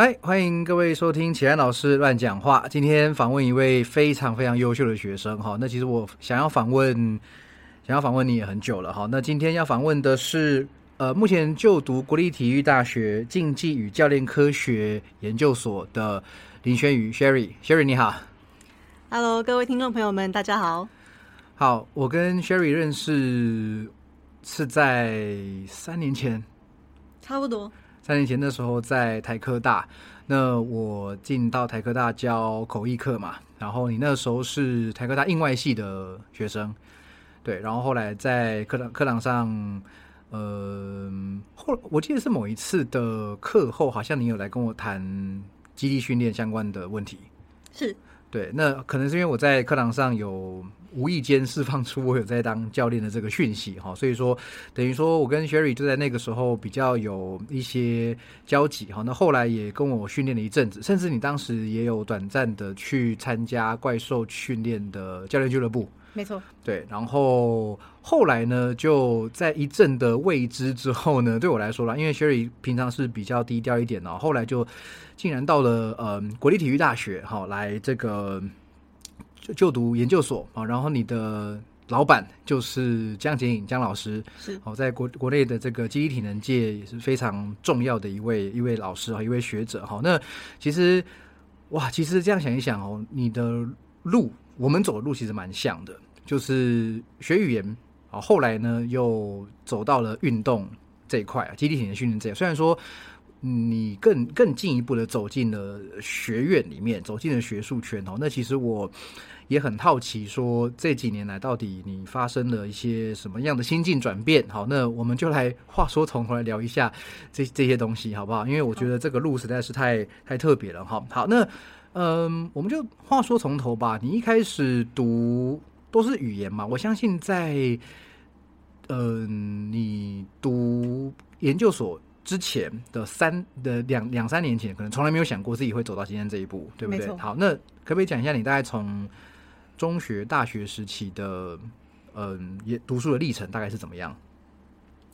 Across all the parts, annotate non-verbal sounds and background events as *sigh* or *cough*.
嗨，欢迎各位收听启安老师乱讲话。今天访问一位非常非常优秀的学生哈。那其实我想要访问，想要访问你也很久了哈。那今天要访问的是，呃，目前就读国立体育大学竞技与教练科学研究所的林轩宇 Sherry。Sherry 你好，Hello，各位听众朋友们，大家好。好，我跟 Sherry 认识是在三年前，差不多。三年前的时候在台科大，那我进到台科大教口译课嘛，然后你那时候是台科大印外系的学生，对，然后后来在课堂课堂上，呃，后我记得是某一次的课后，好像你有来跟我谈基地训练相关的问题，是对，那可能是因为我在课堂上有。无意间释放出我有在当教练的这个讯息哈，所以说等于说我跟 Sherry 就在那个时候比较有一些交集哈。那后来也跟我训练了一阵子，甚至你当时也有短暂的去参加怪兽训练的教练俱乐部，没错。对，然后后来呢，就在一阵的未知之后呢，对我来说啦，因为 Sherry 平常是比较低调一点哦，后来就竟然到了呃国立体育大学哈来这个。就读研究所啊，然后你的老板就是江杰颖江老师，是哦，在国国内的这个记忆体能界也是非常重要的一位一位老师啊，一位学者哈。那其实哇，其实这样想一想哦，你的路我们走的路其实蛮像的，就是学语言啊，后来呢又走到了运动这一块啊，基地体能训练这。虽然说你更更进一步的走进了学院里面，走进了学术圈哦，那其实我。也很好奇，说这几年来到底你发生了一些什么样的心境转变？好，那我们就来话说从头来聊一下这这些东西，好不好？因为我觉得这个路实在是太太特别了，哈。好，那嗯，我们就话说从头吧。你一开始读都是语言嘛？我相信在嗯，你读研究所之前的三的两两三年前，可能从来没有想过自己会走到今天这一步，对不对？好，那可不可以讲一下你大概从中学、大学时期的，嗯，也读书的历程大概是怎么样？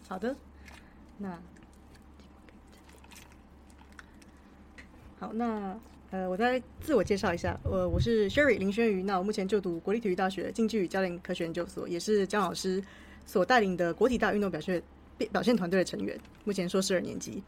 好的，那好，那呃，我再自我介绍一下，呃，我是 Sherry 林轩瑜，那我目前就读国立体育大学竞技与教练科学研究所，也是江老师所带领的国体大运动表现表现团队的成员，目前硕士二年级。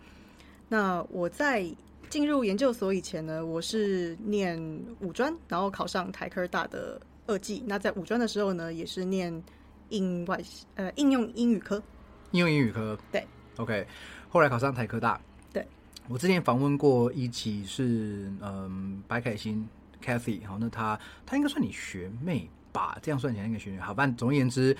那我在。进入研究所以前呢，我是念五专，然后考上台科大的二技。那在五专的时候呢，也是念应外呃应用英语科。应用英语科。对。OK，后来考上台科大。对。我之前访问过一集是嗯白凯欣 Cathy，好，那她她应该算你学妹吧？这样算起来应该学妹。好，反正总而言之。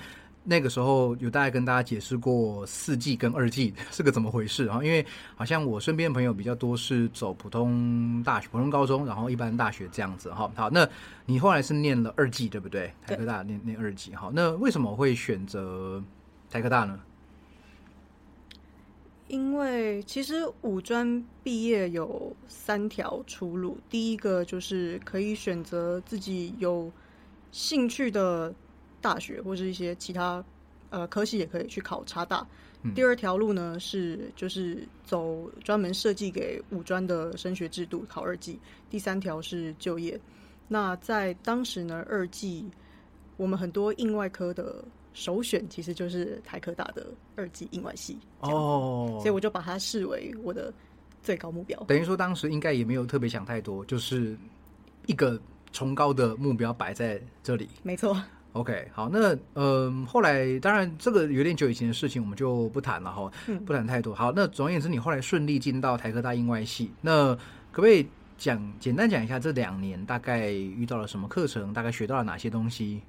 那个时候有大概跟大家解释过四季跟二季 *laughs* 是个怎么回事啊？因为好像我身边的朋友比较多是走普通大学、普通高中，然后一般大学这样子哈。好，那你后来是念了二季对不对？台科大念念二季哈。那为什么会选择台科大呢？因为其实五专毕业有三条出路，第一个就是可以选择自己有兴趣的。大学或是一些其他呃科系也可以去考差大。第二条路呢是就是走专门设计给五专的升学制度考二技。第三条是就业。那在当时呢，二技我们很多应外科的首选其实就是台科大的二技应外系哦，所以我就把它视为我的最高目标。等于说当时应该也没有特别想太多，就是一个崇高的目标摆在这里。没错。OK，好，那嗯，后来当然这个有点久以前的事情，我们就不谈了哈，不谈太多。好，那总而言之，你后来顺利进到台科大英外系，那可不可以讲简单讲一下这两年大概遇到了什么课程，大概学到了哪些东西？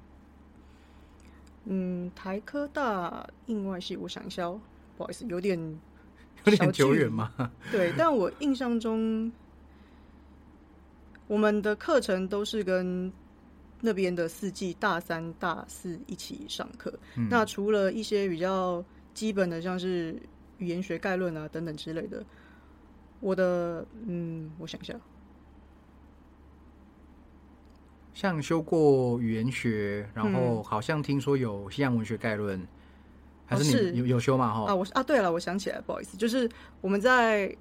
嗯，台科大英外系，我想一下哦，不好意思，有点 *laughs* 有点久远吗？对，但我印象中，我们的课程都是跟。那边的四季大三、大四一起上课。那除了一些比较基本的，像是语言学概论啊等等之类的，我的嗯，我想一下，像修过语言学，然后好像听说有西洋文学概论，还是你有有修嘛？哈啊，我啊，对了，我想起来，不好意思，就是我们在。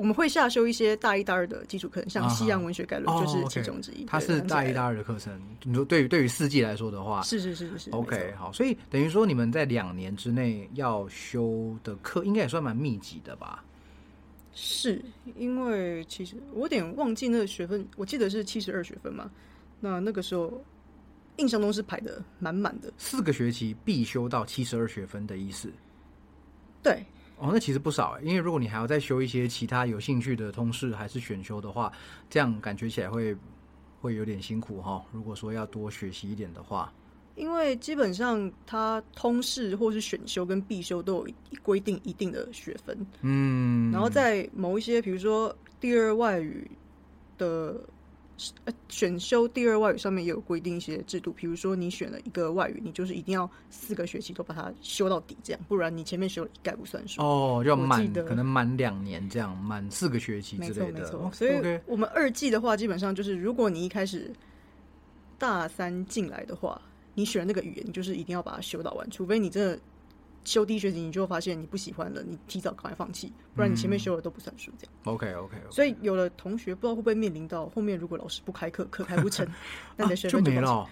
我们会下修一些大一、大二的基础课程，像西洋文学概论哦就是其中之一。它对是大一、大二，的课程。你说对于对于四季来说的话，是是是是是 OK 好，所以等于说你们在两年之内要修的课，应该也算蛮密集的吧？是因为其实我有点忘记那个学分，我记得是七十二学分嘛。那那个时候印象中是排的满满的，四个学期必修到七十二学分的意思。对，哦，那其实不少欸，因为如果你还要再修一些其他有兴趣的通识还是选修的话，这样感觉起来会会有点辛苦哈。如果说要多学习一点的话，因为基本上它通识或是选修跟必修都有规定一定的学分，嗯，然后在某一些比如说第二外语的。呃，选修第二外语上面也有规定一些制度，比如说你选了一个外语，你就是一定要四个学期都把它修到底，这样，不然你前面修了一概不算数。哦，就要满可能满两年这样，满四个学期没之类的。错没错哦，所以我们二季的话，基本上就是如果你一开始大三进来的话，你选那个语言，你就是一定要把它修到完，除非你真的修第一学期，你就会发现你不喜欢了，你提早赶快放弃，不然你前面修的都不算数。这样，OK OK，, 所以有的同学不知道会不会面临到后面，如果老师不开课，课开不成，*laughs* 那你的学啊就分放弃没了哦。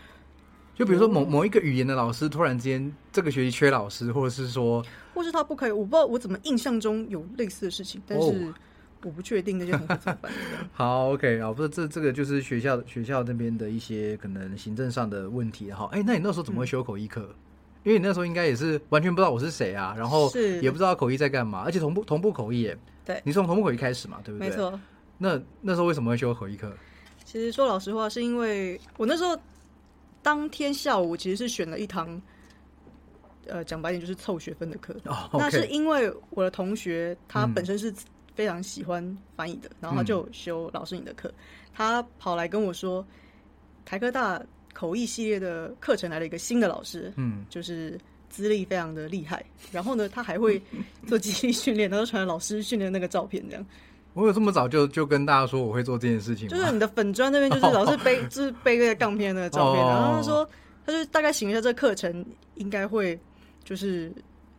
就比如说某某一个语言的老师突然之间这个学期缺老师，或者是说或是他不开，我不知道我怎么印象中有类似的事情，但是哦我不确定那些同学怎么办。*laughs* 好 OK 啊，不是这这个就是学校学校那边的一些可能行政上的问题哈。哎，那你那时候怎么会修口译课？因为你那时候应该也是完全不知道我是谁啊，然后是也不知道口译在干嘛，而且同步同步口译耶。对你从同步口译开始嘛，对不对？没。错。那那时候为什么会修口译课？其实说老实话，是因为我那时候当天下午其实是选了一堂，呃，讲白点就是凑学分的课。哦那是因为我的同学他嗯本身是非常喜欢翻译的，然后他就修老师你的课，他跑来跟我说，台科大口译系列的课程来了一个新的老师，嗯，就是资历非常的厉害，然后呢，他还会做记忆训练，*laughs* 然后传老师训练那个照片，这样。我有这么早就就跟大家说我会做这件事情？就是你的粉砖那边，就是老是背，*laughs* 就是背那个杠片那个照片，哦。然后他说，他就大概形容一下这个课程应该会，就是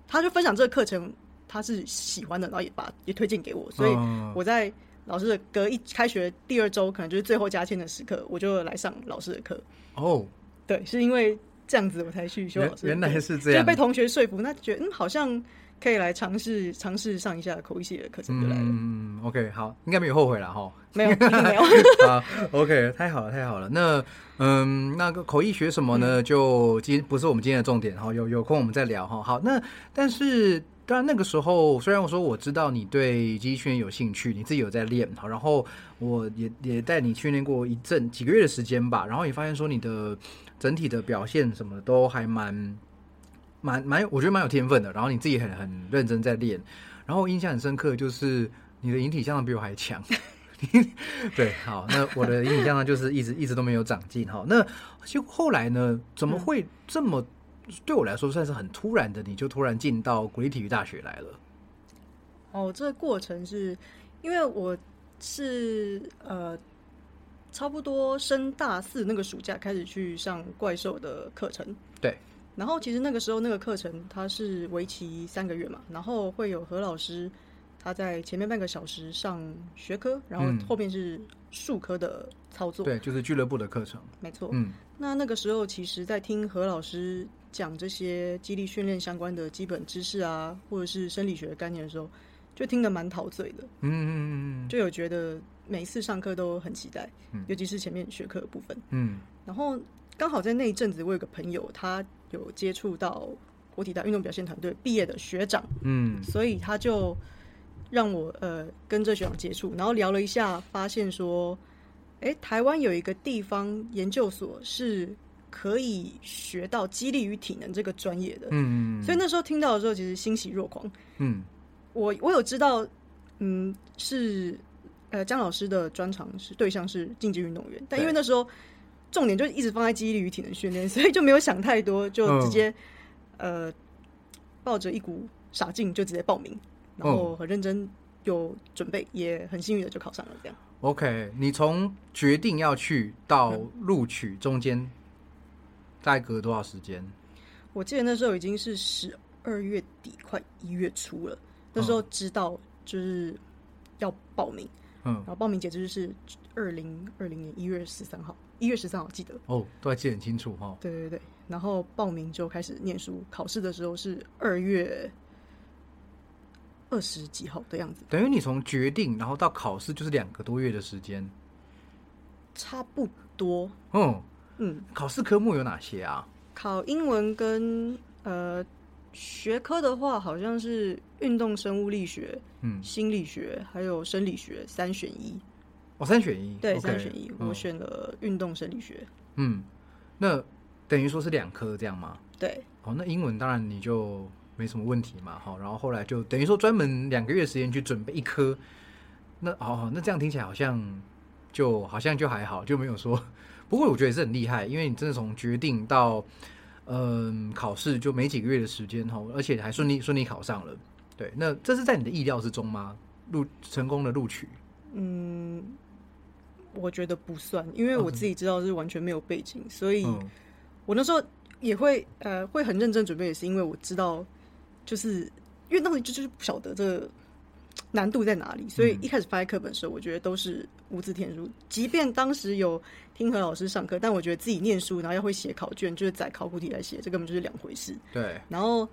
他就分享这个课程他是喜欢的，然后也把也推荐给我，所以嗯我在老师的隔一开学第二周，可能就是最后加签的时刻，我就来上老师的课。哦，对，是因为这样子我才去修原老师。原来是这样就被。同学说服，那觉得嗯好像可以来尝试尝试上一下口译系的课程就来了。嗯，OK，好，应该没有后悔了哈。没有，*laughs* 没有。好，OK，太好了，太好了。那嗯，那个口译学什么嗯呢？就今不是我们今天的重点哈，有有空我们再聊哈。好，那但是当然那个时候，虽然我说我知道你对机器训练有兴趣，你自己有在练好，然后我也也带你训练过一阵几个月的时间吧，然后也发现说你的整体的表现什么的都还蛮蛮蛮，我觉得蛮有天分的。然后你自己很很认真在练，然后印象很深刻就是你的引体向上比我还强。*laughs* 对，好，那我的引体向上就是一直一直都没有长进哈。那就后来呢，怎么会这么？对我来说算是很突然的，你就突然进到国立体育大学来了。哦，这个过程是因为我是呃差不多升大四那个暑假开始去上怪兽的课程。对。然后其实那个时候那个课程它是为期三个月嘛，然后会有何老师他在前面半个小时上学科，然后嗯后面是术科的操作。对，就是俱乐部的课程。没错。嗯那那个时候，其实，在听何老师讲这些激励训练相关的基本知识啊，或者是生理学的概念的时候，就听得蛮陶醉的，嗯嗯嗯就有觉得每一次上课都很期待，嗯尤其是前面学科的部分。嗯然后刚好在那一阵子，我有个朋友，他有接触到国体大运动表现团队毕业的学长，嗯所以他就让我呃跟这学长接触，然后聊了一下，发现说，哎，台湾有一个地方研究所是可以学到激励与体能这个专业的，嗯，所以那时候听到的时候，其实欣喜若狂。嗯。我我有知道，嗯，是呃江老师的专长是对象是竞技运动员，但因为那时候重点就一直放在激励与体能训练，所以就没有想太多，就直接、呃抱着一股傻劲就直接报名，然后很认真有准备，也很幸运的就考上了。这样 OK，你从决定要去到录取中间，大概隔多少时间？我记得那时候已经是十二月底，快一月初了。那时候知道就是要报名，嗯然，后报名截止日是二零二零年一月十三号，一月十三号记得。哦，都还记得很清楚哈。对对对，然后报名就开始念书，考试的时候是二月二十几号的样子，等于你从决定然后到考试就是两个多月的时间。差不多。嗯，嗯，考试科目有哪些啊？考英文跟呃学科的话，好像是运动生物力学、嗯，心理学还有生理学三选一。哦，三选一。对三选一，嗯我选了运动生理学。嗯，那等于说是两科这样吗？对，哦，那英文当然你就没什么问题嘛，哈，然后后来就等于说专门两个月时间去准备一科，那哦，那这样听起来好像就好像就还好，就没有说，*laughs* 不过我觉得也是很厉害，因为你真的从决定到嗯考试就没几个月的时间哈，而且还顺利顺利考上了，对，那这是在你的意料之中吗？录成功的录取，嗯，我觉得不算，因为我自己知道是完全没有背景，所以嗯。我那时候也会呃会很认真准备，也是因为我知道，就是因为当时就就是不晓得这个难度在哪里，所以嗯一开始翻开课本的时候，我觉得都是无字天书。即便当时有听何老师上课，但我觉得自己念书，然后要会写考卷，就是载考古题来写，这根本就是两回事。对，然后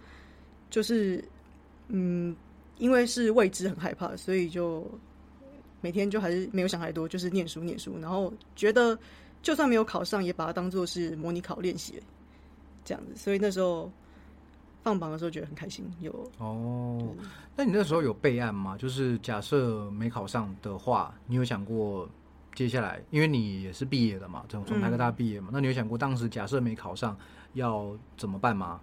就是嗯，因为是未知很害怕，所以就每天就还是没有想太多，就是念书念书，然后觉得就算没有考上，也把它当做是模拟考练习这样子。所以那时候放榜的时候觉得很开心，有哦，那你那时候有备案吗？就是假设没考上的话，你有想过接下来，因为你也是毕业的嘛，从从台科大毕业嘛，那你有想过当时假设没考上要怎么办吗？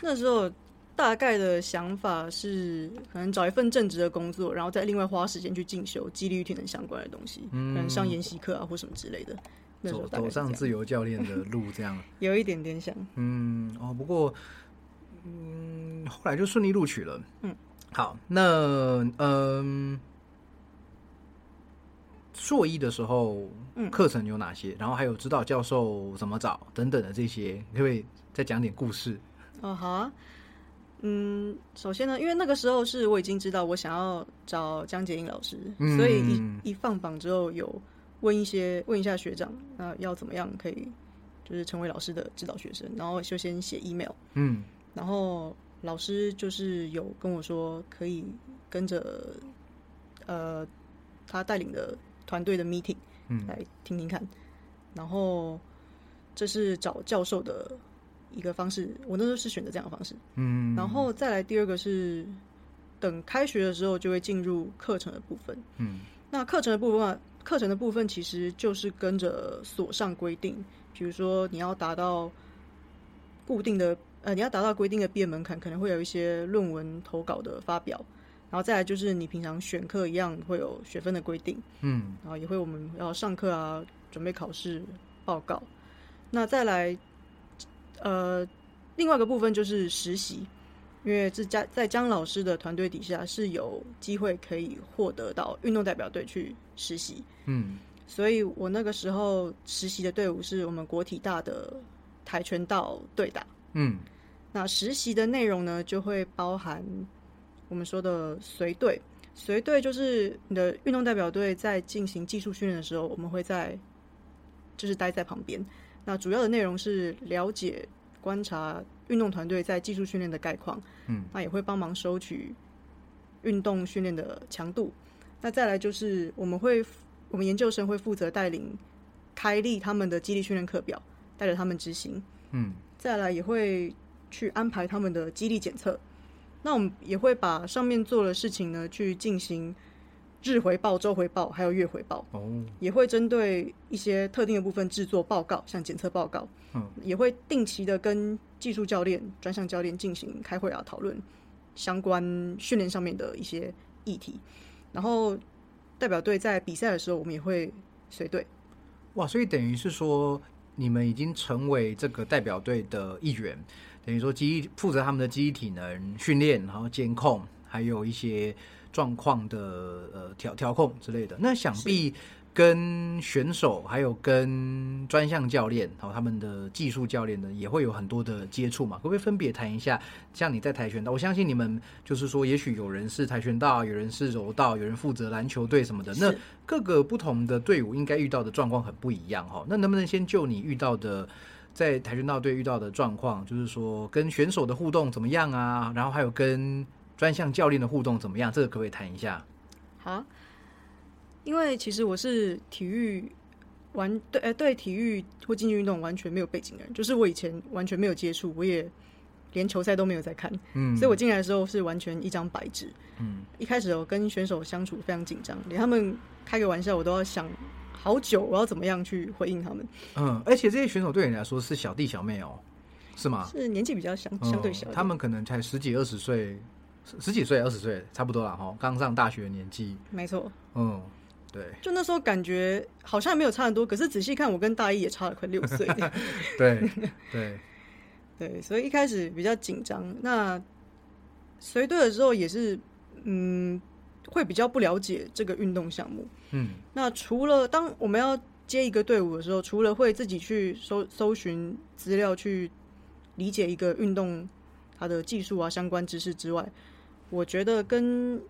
那时候大概的想法是，可能找一份正职的工作，然后再另外花时间去进修激励与体能相关的东西，嗯可能上研习课啊或什么之类的。走走上自由教练的路，这样。*laughs* 有一点点想，嗯，哦，不过，嗯，后来就顺利录取了。嗯，好，那嗯，硕一的时候，嗯课程有哪些？然后还有指导教授怎么找等等的这些，你可不可以再讲点故事？哦，好啊。嗯，首先呢，因为那个时候是我已经知道我想要找江洁英老师，嗯所以一一放榜之后有问一些问一下学长，那要怎么样可以就是成为老师的指导学生，然后就先写 email，嗯然后老师就是有跟我说可以跟着呃他带领的团队的 meeting 嗯来听听看，然后这是找教授的一个方式，我那时候是选择这样的方式。嗯，然后再来第二个是等开学的时候就会进入课程的部分。嗯那课程的部分啊，课程的部分其实就是跟着所上规定，比如说你要达到固定的呃，你要达到规定的毕业门槛，可能会有一些论文投稿的发表，然后再来就是你平常选课一样会有学分的规定，嗯然后也会我们要上课啊，准备考试报告。那再来，呃，另外一个部分就是实习，因为这家在江老师的团队底下是有机会可以获得到运动代表队去实习，嗯所以我那个时候实习的队伍是我们国体大的跆拳道队打。嗯那实习的内容呢，就会包含我们说的随队。随队就是你的运动代表队在进行技术训练的时候，我们会在就是待在旁边。那主要的内容是了解、观察运动团队在技术训练的概况，嗯，那也会帮忙收取运动训练的强度。那再来就是我们会，我们研究生会负责带领开立他们的激励训练课表，带着他们执行。嗯再来也会去安排他们的激励检测。那我们也会把上面做的事情呢，去进行日回报、周回报，还有月回报，哦也会针对一些特定的部分制作报告，像检测报告，嗯也会定期的跟技术教练、专项教练进行开会啊，讨论相关训练上面的一些议题。然后代表队在比赛的时候，我们也会随队。哇，所以等于是说，你们已经成为这个代表队的一员，等于说机负责他们的机体能训练，然后监控，还有一些状况的呃调调控之类的。那想必跟选手还有跟专项教练，还有他们的技术教练呢，也会有很多的接触嘛。可不可以分别谈一下？像你在跆拳道，我相信你们就是说，也许有人是跆拳道，有人是柔道，有人负责篮球队什么的。那各个不同的队伍应该遇到的状况很不一样哈。那能不能先就你遇到的在跆拳道队遇到的状况，就是说跟选手的互动怎么样啊？然后还有跟专项教练的互动怎么样？这个可不可以谈一下？好，因为其实我是体育完对呃对体育或竞技运动完全没有背景的人，就是我以前完全没有接触，我也连球赛都没有在看，嗯，所以我进来的时候是完全一张白纸。嗯一开始我跟选手相处非常紧张，连他们开个玩笑我都要想好久，我要怎么样去回应他们。嗯，而且这些选手对你来说是小弟小妹哦，是吗？是年纪比较相相对小、嗯他们可能才十几二十岁，十十几岁二十岁差不多了哈，刚上大学的年纪。没错，嗯，对就那时候感觉好像没有差很多，可是仔细看，我跟大一也差了快六岁。*laughs* 对 *laughs* 对，对，所以一开始比较紧张。那随队的时候也是，嗯，会比较不了解这个运动项目。嗯那除了当我们要接一个队伍的时候，除了会自己去搜搜寻资料，去理解一个运动它的技术啊相关知识之外，我觉得跟，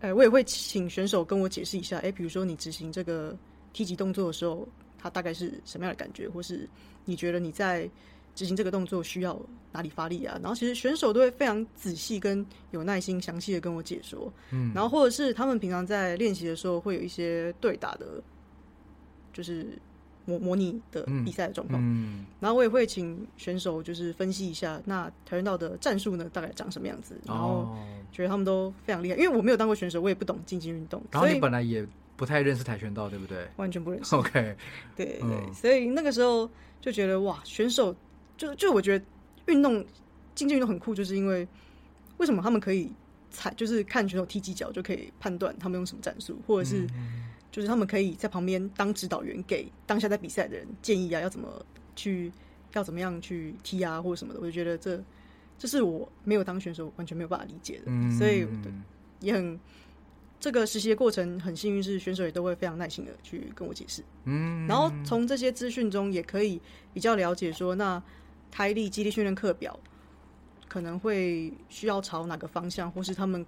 呃，我也会请选手跟我解释一下，哎，比如说你执行这个踢击动作的时候，它大概是什么样的感觉，或是你觉得你在执行这个动作需要哪里发力啊？然后其实选手都会非常仔细跟有耐心、详细的跟我解说。嗯，然后或者是他们平常在练习的时候会有一些对打的，就是模模拟的比赛的状况。嗯然后我也会请选手就是分析一下，那跆拳道的战术呢大概长什么样子，然后哦，觉得他们都非常厉害。因为我没有当过选手，我也不懂竞技运动，然后你本来也不太认识跆拳道，对不对完全不认识。*laughs* OK，对对，嗯所以那个时候就觉得哇，选手就就我觉得运动竞技运动很酷，就是因为为什么他们可以踩，就是看选手踢几脚就可以判断他们用什么战术，或者是就是他们可以在旁边当指导员，给当下在比赛的人建议啊，要怎么去要怎么样去踢啊，或者什么的。我就觉得这这是我没有当选手完全没有办法理解的，嗯，所以也很。这个实习的过程很幸运，是选手也都会非常耐心的去跟我解释。嗯，然后从这些资讯中也可以比较了解说，那台力基地训练课表可能会需要朝哪个方向，或是他们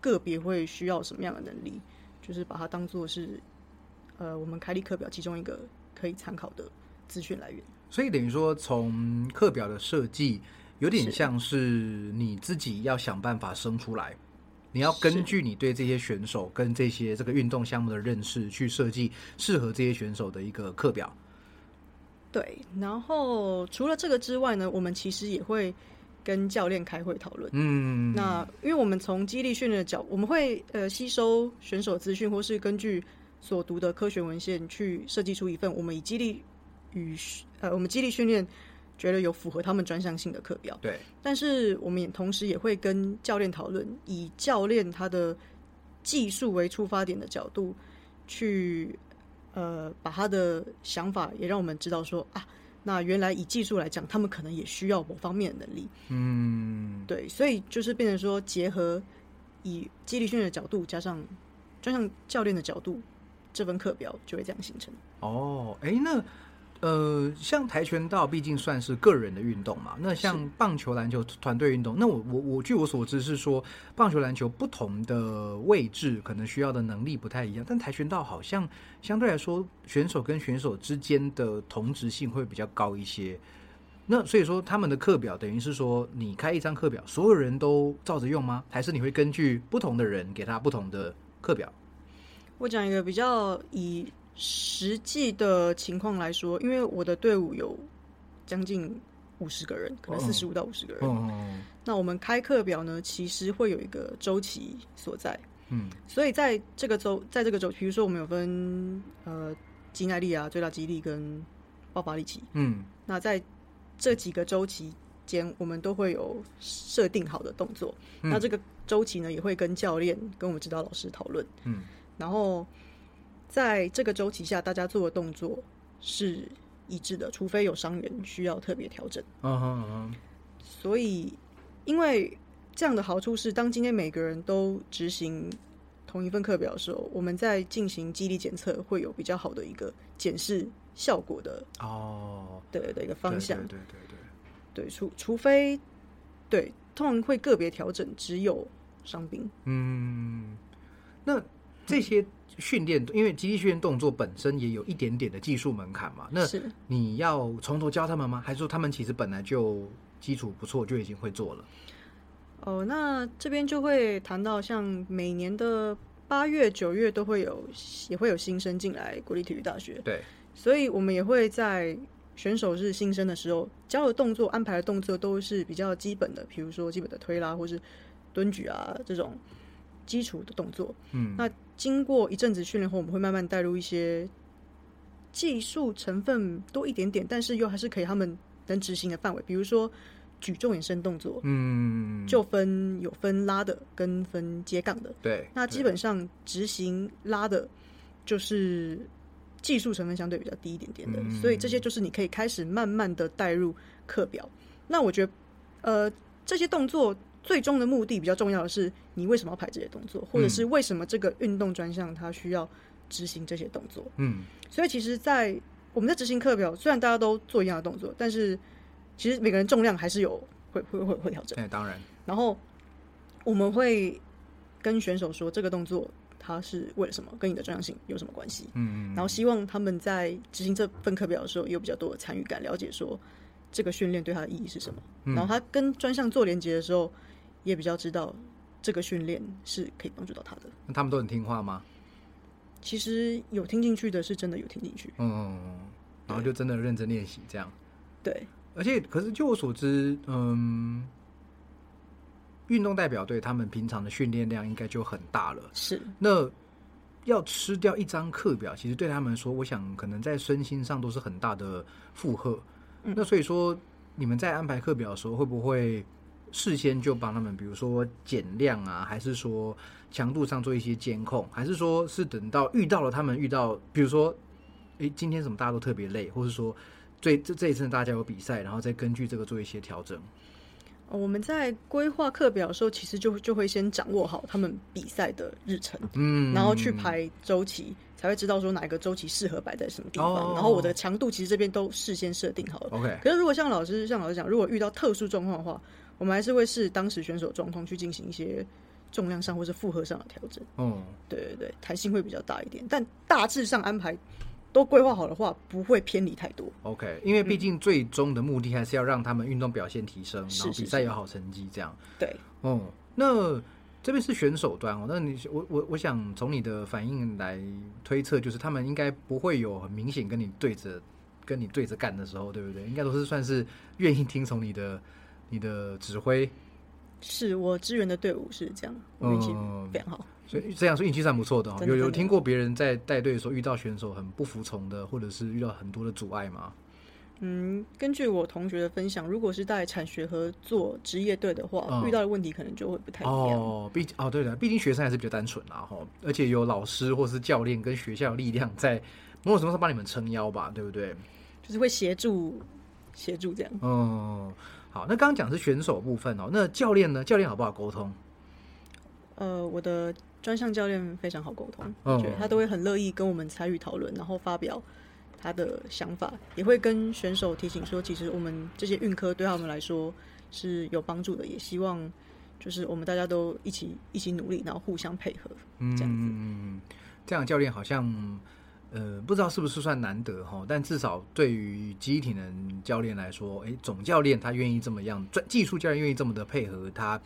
个别会需要什么样的能力，就是把它当做是呃我们凯立课表其中一个可以参考的资讯来源。所以等于说，从课表的设计，有点像是你自己要想办法生出来，你要根据你对这些选手跟这些这个运动项目的认识，去设计适合这些选手的一个课表。对，然后除了这个之外呢，我们其实也会跟教练开会讨论。嗯，那因为我们从激励训练的角，我们会呃吸收选手资讯，或是根据所读的科学文献去设计出一份我们以激励与呃我们激励训练觉得有符合他们专项性的课表。对，但是我们也同时也会跟教练讨论，以教练他的技术为出发点的角度去呃把他的想法也让我们知道说啊，那原来以技术来讲，他们可能也需要某方面的能力。嗯，对，所以就是变成说，结合以激励训练的角度，加上专项教练的角度，这份课表就会这样形成。哦，哎，那呃，像跆拳道毕竟算是个人的运动嘛，那像棒球、篮球团队运动，那我我我据我所知是说，棒球、篮球不同的位置可能需要的能力不太一样，但跆拳道好像相对来说，选手跟选手之间的同质性会比较高一些。那所以说，他们的课表等于是说，你开一张课表，所有人都照着用吗？还是你会根据不同的人给他不同的课表？我讲一个比较以实际的情况来说，因为我的队伍有将近五十个人，可能哦四十五到五十个人。嗯那我们开课表呢，其实会有一个周期所在，嗯所以在这个周，在这个周，比如说我们有分呃肌耐力啊、最大肌力跟爆发力期。嗯那在这几个周期间，我们都会有设定好的动作。嗯那这个周期呢，也会跟教练、跟我们指导老师讨论。嗯然后在这个周期下，大家做的动作是一致的，除非有伤员需要特别调整。嗯哼嗯哼所以，因为这样的好处是，当今天每个人都执行同一份课表的时候，我们在进行肌力检测会有比较好的一个检视效果的哦，对的一个方向。对对对对对，除除非对，通常会个别调整，只有伤兵。嗯，那这些训练，因为肌力训练动作本身也有一点点的技术门槛嘛，那是你要从头教他们吗？还是说他们其实本来就基础不错，就已经会做了？哦，那这边就会谈到，像每年的八月、九月都会有，也会有新生进来国立体育大学，对，所以我们也会在选手是新生的时候教的动作、安排的动作都是比较基本的，比如说基本的推拉或是蹲举啊这种基础的动作。嗯，那经过一阵子训练后，我们会慢慢带入一些技术成分多一点点，但是又还是可以他们能执行的范围，比如说举重衍生动作。嗯，就分有分拉的跟分接杠的。对，那基本上执行拉的，就是技术成分相对比较低一点点的，嗯所以这些就是你可以开始慢慢的带入课表。那我觉得，呃，这些动作最终的目的比较重要的是，你为什么要排这些动作，或者是为什么这个运动专项它需要执行这些动作。嗯所以其实，在我们在执行课表，虽然大家都做一样的动作，但是其实每个人重量还是有会会会会调整。哎，当然，然后我们会跟选手说这个动作它是为了什么，跟你的专项性有什么关系。嗯，然后希望他们在执行这份课表的时候有比较多的参与感，了解说这个训练对他的意义是什么。嗯然后他跟专项做连接的时候，也比较知道这个训练是可以帮助到他的。那他们都很听话吗？其实有听进去的是真的有听进去，嗯，然后就真的认真练习这样。对，而且，可是就我所知，嗯，运动代表队他们平常的训练量应该就很大了。是那要吃掉一张课表，其实对他们来说，我想可能在身心上都是很大的负荷。嗯那所以说，你们在安排课表的时候，会不会事先就帮他们，比如说减量啊，还是说强度上做一些监控，还是说是等到遇到了他们遇到，比如说，诶，今天怎么大家都特别累，或是说最这这一次大家有比赛，然后再根据这个做一些调整。呃我们在规划课表的时候，其实就就会先掌握好他们比赛的日程。嗯，然后去排周期，才会知道说哪一个周期适合摆在什么地方。哦然后我的强度其实这边都事先设定好了。OK，可是如果像老师像老师讲，如果遇到特殊状况的话，我们还是会视当时选手状况去进行一些重量上或是负荷上的调整。嗯，对对对，弹性会比较大一点，但大致上安排都规划好的话，不会偏离太多。OK，因为毕竟最终的目的还是要让他们运动表现提升，然后比赛有好成绩这样。对，哦，那这边是选手端哦，那你我我我想从你的反应来推测，就是他们应该不会有很明显跟你对着跟你对着干的时候，对不对？应该都是算是愿意听从你的你的指挥，是我支援的队伍是这样，我运气嗯非常好。所以这样说运气算不错的哦。有有听过别人在带队的时候遇到选手很不服从的，或者是遇到很多的阻碍吗？嗯，根据我同学的分享，如果是带产学合作职业队的话，嗯遇到的问题可能就会不太一样。哦，毕哦对的，毕竟学生还是比较单纯啦哈，而且有老师或是教练跟学校的力量在某种程度上帮你们撑腰吧，对不对？就是会协助协助这样。嗯，好，那刚刚讲是选手部分哦，那教练呢？教练好不好沟通？呃，我的专项教练非常好沟通，嗯我觉得他都会很乐意跟我们参与讨论，然后发表他的想法，也会跟选手提醒说，其实我们这些运科对他们来说是有帮助的，也希望就是我们大家都一起一起努力，然后互相配合。这样子嗯，这样教练好像呃，不知道是不是算难得哈，但至少对于集体能教练来说，诶，总教练他愿意这么样，专技术教练愿意这么的配合他。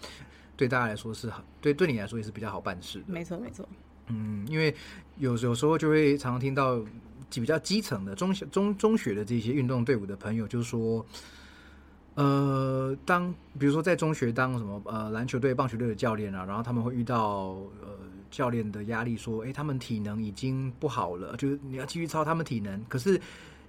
对大家来说是好，对对你来说也是比较好办事的。没错，没错，嗯，因为有有时候就会常常听到比较基层的中小中中学的这些运动队伍的朋友，就是说，呃，当比如说在中学当什么呃篮球队、棒球队的教练啊，然后他们会遇到呃教练的压力，说，诶，他们体能已经不好了，就是你要继续操他们体能，可是。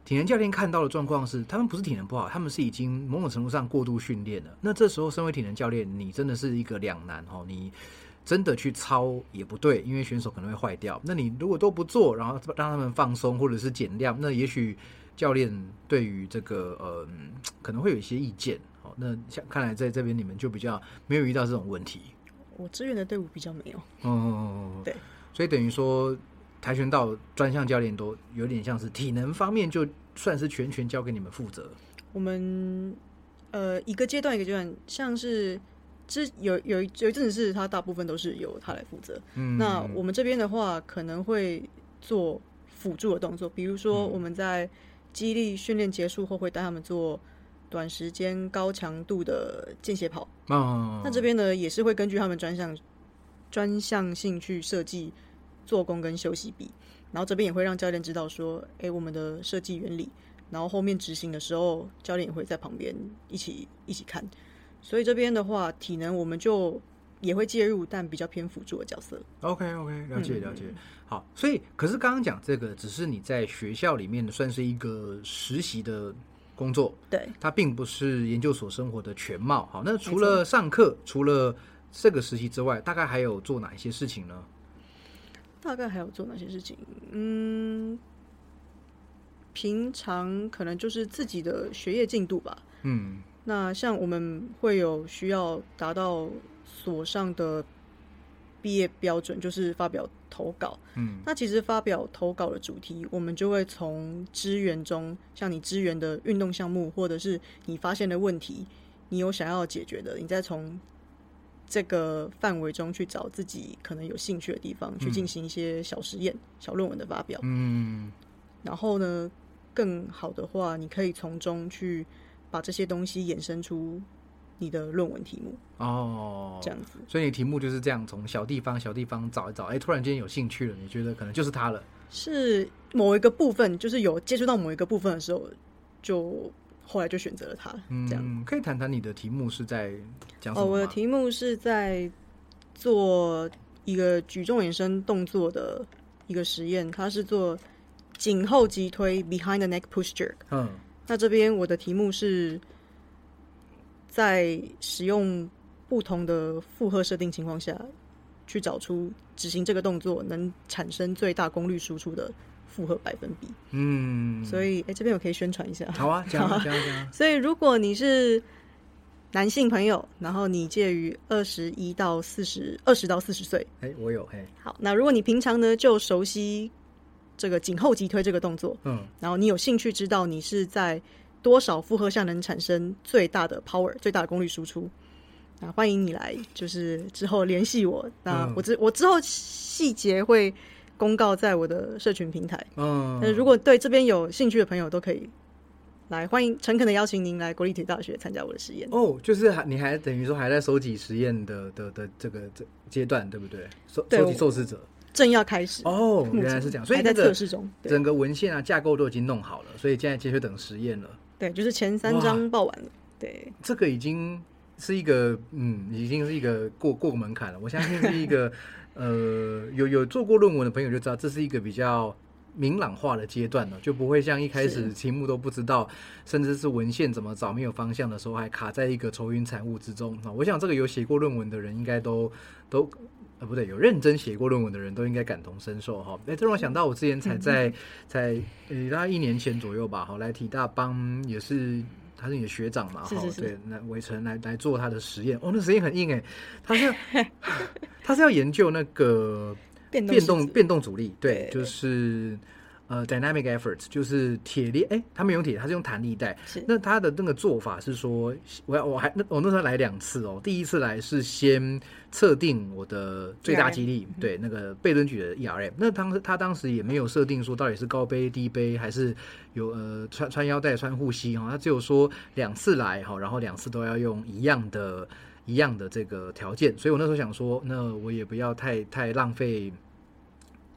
体能教练看到的状况是，他们不是体能不好，他们是已经某种程度上过度训练了。那这时候，身为体能教练，你真的是一个两难哦。你真的去操也不对，因为选手可能会坏掉。那你如果都不做，然后让他们放松或者是减量，那也许教练对于这个呃可能会有一些意见。哦，那像看来在这边你们就比较没有遇到这种问题。我支援的队伍比较没有。哦，对，所以等于说跆拳道专项教练都有点像是体能方面，就算是全权交给你们负责。我们呃一个阶段一个阶段，像是之有有有一阵子是他大部分都是由他来负责。嗯，那我们这边的话，可能会做辅助的动作，比如说我们在激励训练结束后，会带他们做短时间高强度的间歇跑。哦，那这边呢，也是会根据他们专项专项性去设计做工跟休息比，然后这边也会让教练知道说，哎、我们的设计原理，然后后面执行的时候，教练也会在旁边一起一起看。所以这边的话，体能我们就也会介入，但比较偏辅助的角色。OK OK，了解嗯了解。好，所以可是刚刚讲这个，只是你在学校里面算是一个实习的工作，对，它并不是研究所生活的全貌。好，那除了上课，除了这个实习之外，大概还有做哪一些事情呢？大概还有做哪些事情？嗯，平常可能就是自己的学业进度吧。嗯那像我们会有需要达到所上的毕业标准，就是发表投稿。嗯那其实发表投稿的主题，我们就会从支援中，像你支援的运动项目，或者是你发现的问题，你有想要解决的，你再从这个范围中去找自己可能有兴趣的地方，去进行一些小实验、小论文的发表。嗯然后呢，更好的话，你可以从中去把这些东西衍生出你的论文题目，哦，这样子。所以你题目就是这样，从小地方小地方找一找，哎，突然间有兴趣了，你觉得可能就是它了。是某一个部分，就是有接触到某一个部分的时候，就后来就选择了它，这样。嗯，可以谈谈你的题目是在讲什哦，么哦？我的题目是在做一个举重延伸动作的一个实验，它是做颈后击推 （behind the neck push jerk）。嗯那这边我的题目是在使用不同的负荷设定情况下，去找出执行这个动作能产生最大功率输出的负荷百分比。嗯，所以，哎、这边我可以宣传一下。好啊，*laughs* 讲啊讲啊讲啊，所以，如果你是男性朋友，然后你介于二十一到四十二十到四十岁，哎，我有哎，好，那如果你平常呢就熟悉这个颈后击推这个动作，嗯。然后你有兴趣知道你是在多少负荷下能产生最大的 power、最大的功率输出，那欢迎你来，就是之后联系我。那嗯我之我之后细节会公告在我的社群平台。嗯，那如果对这边有兴趣的朋友，都可以来欢迎，诚恳的邀请您来国立体育大学参加我的实验。哦，就是还你还等于说还在收集实验的的的这个这阶段，对不对？收收集受试者。正要开始，哦，原来是这样，所以还在那个测试中。整个文献啊架构都已经弄好了，所以现在继续等实验了。对，就是前三章报完了。对，这个已经是一个嗯，已经是一个过过门槛了。我相信是一个 *laughs* 呃，有有做过论文的朋友就知道，这是一个比较明朗化的阶段了，就不会像一开始是题目都不知道，甚至是文献怎么找没有方向的时候，还卡在一个愁云惨雾之中啊。我想这个有写过论文的人应该都都。呃，不对，有认真写过论文的人都应该感同身受哈。哎，这让我想到我之前才在才呃大概一年前左右吧，哈，来体大帮也是他是你的学长嘛，对，那伟成来来做他的实验，哦，那实验很硬哎，他是要 *laughs* 他是要研究那个变动变动阻力，对，对。就是呃 dynamic efforts，就是铁力，哎，他没用铁，他是用弹力带。是那他的那个做法是说，我要我还那我那时候来两次哦，第一次来是先测定我的最大肌力，对，那个背蹲举的 ERM。那当时他当时也没有设定说到底是高背低背还是有呃穿穿腰带穿护膝哈，他只有说两次来哈，然后两次都要用一样的。一样的这个条件，所以我那时候想说，那我也不要太太浪费，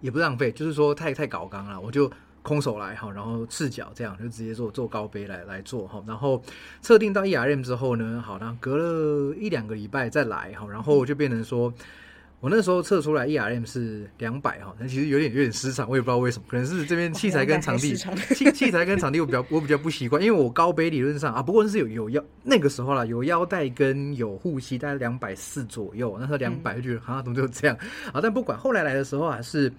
也不浪费，就是说太太搞纲了，我就空手来哈，然后赤脚这样就直接做做高杯来来做哈，然后测定到 ERM 之后呢，好，然后隔了一两个礼拜再来哈，然后就变成说。我那时候测出来 ERM 是两百哈，但其实有点有点失常，我也不知道为什么，可能是这边器材跟场地器器材跟场地我比较我比较不习惯，因为我高杯理论上啊，不过是有有腰那个时候啦，有腰带跟有护膝，大概两百四左右，那时候两百就觉得啊怎么就这样啊？但不管后来来的时候啊，是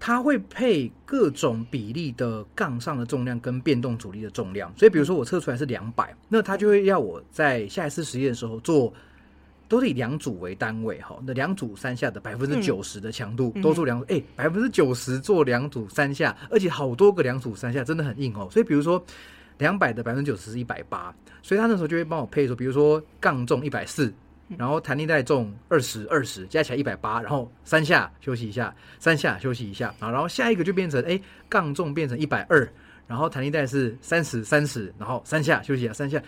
它会配各种比例的杠上的重量跟变动阻力的重量，所以比如说我测出来是两百，那它就会要我在下一次实验的时候做都是以两组为单位哈，那两组三下的百分之九十的强度、嗯都做两，哎、百分之九十做两组三下，而且好多个两组三下，真的很硬哦。所以比如说两百的百分之九十是一百八，所以他那时候就会帮我配说，比如说杠重一百四。然后弹力带重二十二十，加起来一百八，然后三下休息一下，三下休息一下，啊，然后下一个就变成哎杠重变成一百二，然后弹力带是三十三十，然后三下休息一下，三下，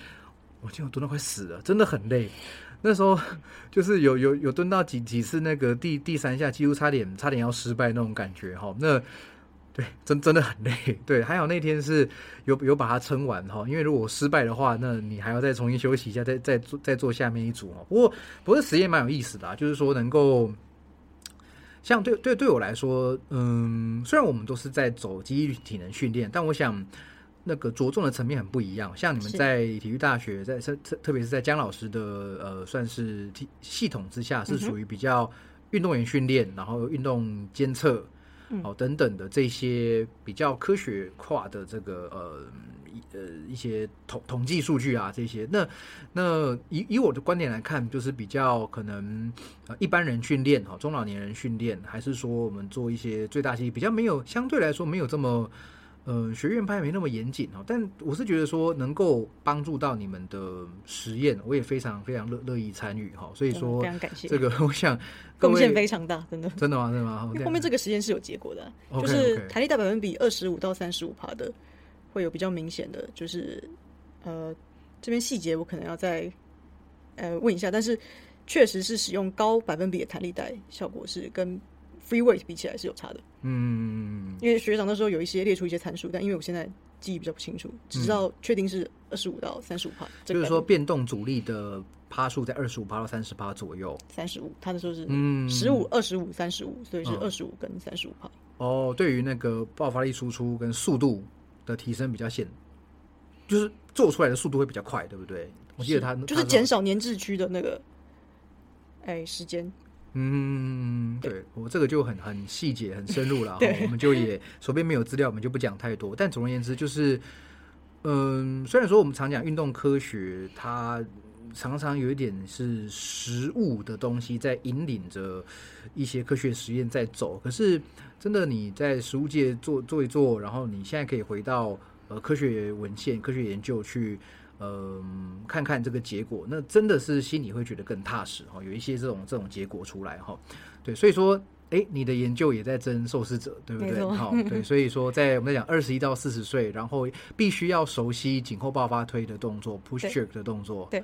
我今天我蹲到快死了，真的很累。那时候 *laughs* 就是有有有蹲到几几次，那个第第三下几乎差点差点要失败那种感觉哈。那对，真真的很累。*laughs* 对，还好那天是有有把它撑完哈，因为如果失败的话，那你还要再重新休息一下，再再做再做下面一组哈。不过不过实验蛮有意思的、啊，就是说能够。像对对对我来说，嗯，虽然我们都是在走记忆体能训练，但我想那个着重的层面很不一样。像你们在体育大学，在特特特别是在姜老师的呃算是体系统之下，是属于比较运动员训练，然后运动监测。嗯哦，等等的这些比较科学化的这个呃一呃一些统统计数据啊，这些那那以以我的观点来看，就是比较可能呃一般人训练哈、中老年人训练，还是说我们做一些最大肌比较没有相对来说没有这么呃学院派没那么严谨哦，但我是觉得说能够帮助到你们的实验，我也非常非常乐乐意参与哈、所以说非常感谢，这个我想 *laughs* 贡献非常大，真的。真的吗？真的吗？因为后面这个实验是有结果的就是弹力带百分比二十五到三十五帕的，会有比较明显的，就是呃这边细节我可能要再呃问一下，但是确实是使用高百分比的弹力带，效果是跟 free weight 比起来是有差的。嗯。因为学长那时候有一些列出一些参数，但因为我现在记忆比较不清楚，只知道确定是二十五到三十五帕，嗯就是说变动阻力的趴数在二十五趴到三十趴左右。三十五，他那时候是嗯十五、二十五、三十五，所以是嗯二十五跟三十五帕。哦，对于那个爆发力输出跟速度的提升比较显，就是做出来的速度会比较快，对不对？我记得他就是他减少粘滞区的那个，哎，时间。嗯，对我这个就很很细节、很深入了 *laughs* 对，我们就也手边没有资料，我们就不讲太多。但总而言之，就是，嗯，虽然说我们常讲运动科学，它常常有一点是实物的东西在引领着一些科学实验在走，可是真的你在实物界做做一做，然后你现在可以回到呃科学文献、科学研究去。嗯，看看这个结果，那真的是心里会觉得更踏实哈。有一些这种这种结果出来哈，对，所以说，哎，你的研究也在争受试者，对不对？好，对，*laughs* 所以说在我们在讲二十一到四十岁，然后必须要熟悉颈后爆发推的动作，push 对 jerk 的动作，对。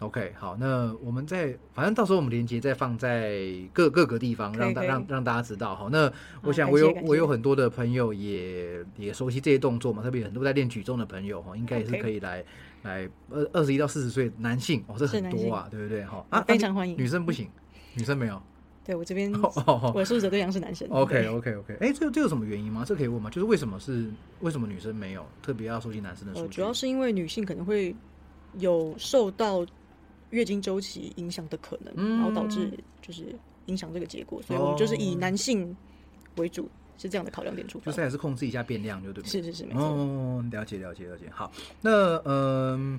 OK，好，那我们在反正到时候我们连接再放在各各个地方，让大让让大家知道哈。那我想我有我有很多的朋友也也熟悉这些动作嘛，特别很多在练举重的朋友哈，应该也是可以来来二二十一到四十岁男性哦，这很多啊，对不对哈？啊，非常欢迎女生不行，女生没有。对我这边，*laughs* 我的受试者对象是男生。OK OK OK，哎，这这有什么原因吗？这可以问吗？就是为什么是为什么女生没有特别要收集男生的数呃，据？主要是因为女性可能会有受到月经周期影响的可能，嗯然后导致就是影响这个结果，所以我们就是以哦男性为主，是这样的考量点出发。就是还是控制一下变量，就对不对？是是是，没错。哦，了解了解了解。好，那嗯、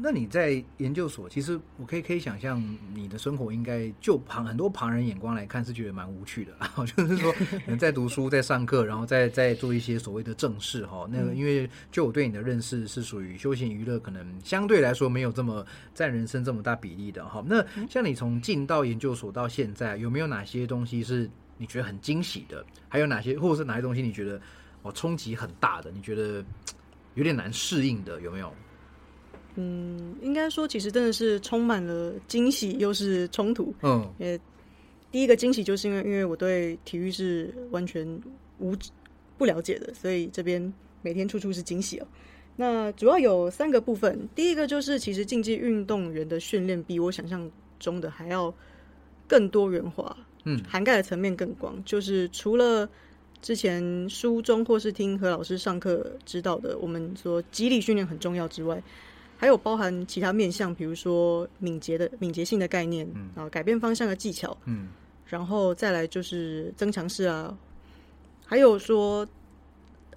那你在研究所，其实我可以可以想象，你的生活应该就旁很多旁人眼光来看是觉得蛮无趣的，*laughs* 就是说 *laughs* 可能在读书、在上课，然后再再做一些所谓的正事哈。那个，因为就我对你的认识是属于休闲娱乐，可能相对来说没有这么占人生这么大比例的哈。那像你从进到研究所到现在，有没有哪些东西是你觉得很惊喜的？还有哪些，或者是哪些东西你觉得哦冲击很大的？你觉得有点难适应的，有没有？嗯，应该说其实真的是充满了惊喜，又是冲突。嗯也第一个惊喜就是因为因为我对体育是完全无不了解的，所以这边每天处处是惊喜哦。那主要有三个部分，第一个就是其实竞技运动员的训练比我想象中的还要更多元化，嗯。涵盖的层面更广。就是除了之前书中或是听何老师上课知道的，我们说肌力训练很重要之外，还有包含其他面向，比如说敏捷的敏捷性的概念，嗯。然后改变方向的技巧，嗯。然后再来就是增强式啊，还有说，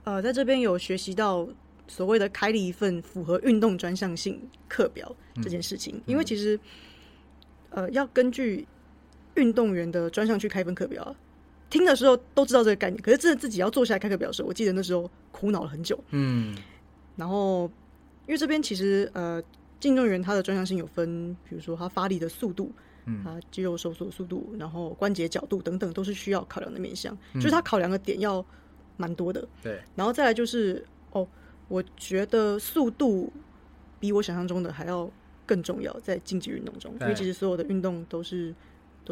呃，在这边有学习到所谓的开了一份符合运动专项性课表这件事情，因为其实，呃要根据运动员的专项去开分课表啊。听的时候都知道这个概念，可是真的自己要坐下来开课表的时候，我记得那时候苦恼了很久。嗯然后，因为这边其实呃，运动员他的专项性有分，比如说他发力的速度，嗯他肌肉收缩速度，然后关节角度等等，都是需要考量的面向，嗯就是他考量的点要蛮多的。对，然后再来就是哦，我觉得速度比我想象中的还要更重要，在竞技运动中，因为其实所有的运动都是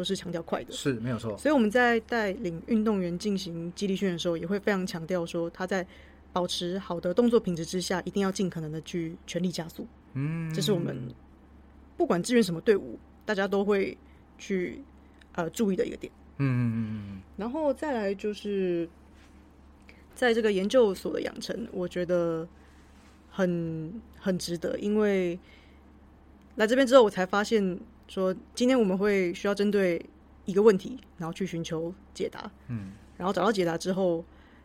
都是强调快的。是没有错。所以我们在带领运动员进行肌力训练的时候，也会非常强调说，他在保持好的动作品质之下，一定要尽可能的去全力加速。嗯，这是我们不管支援什么队伍，大家都会去呃注意的一个点。嗯嗯嗯然后再来就是在这个研究所的养成，我觉得很很值得，因为来这边之后，我才发现说，今天我们会需要针对一个问题，然后去寻求解答，嗯然后找到解答之后，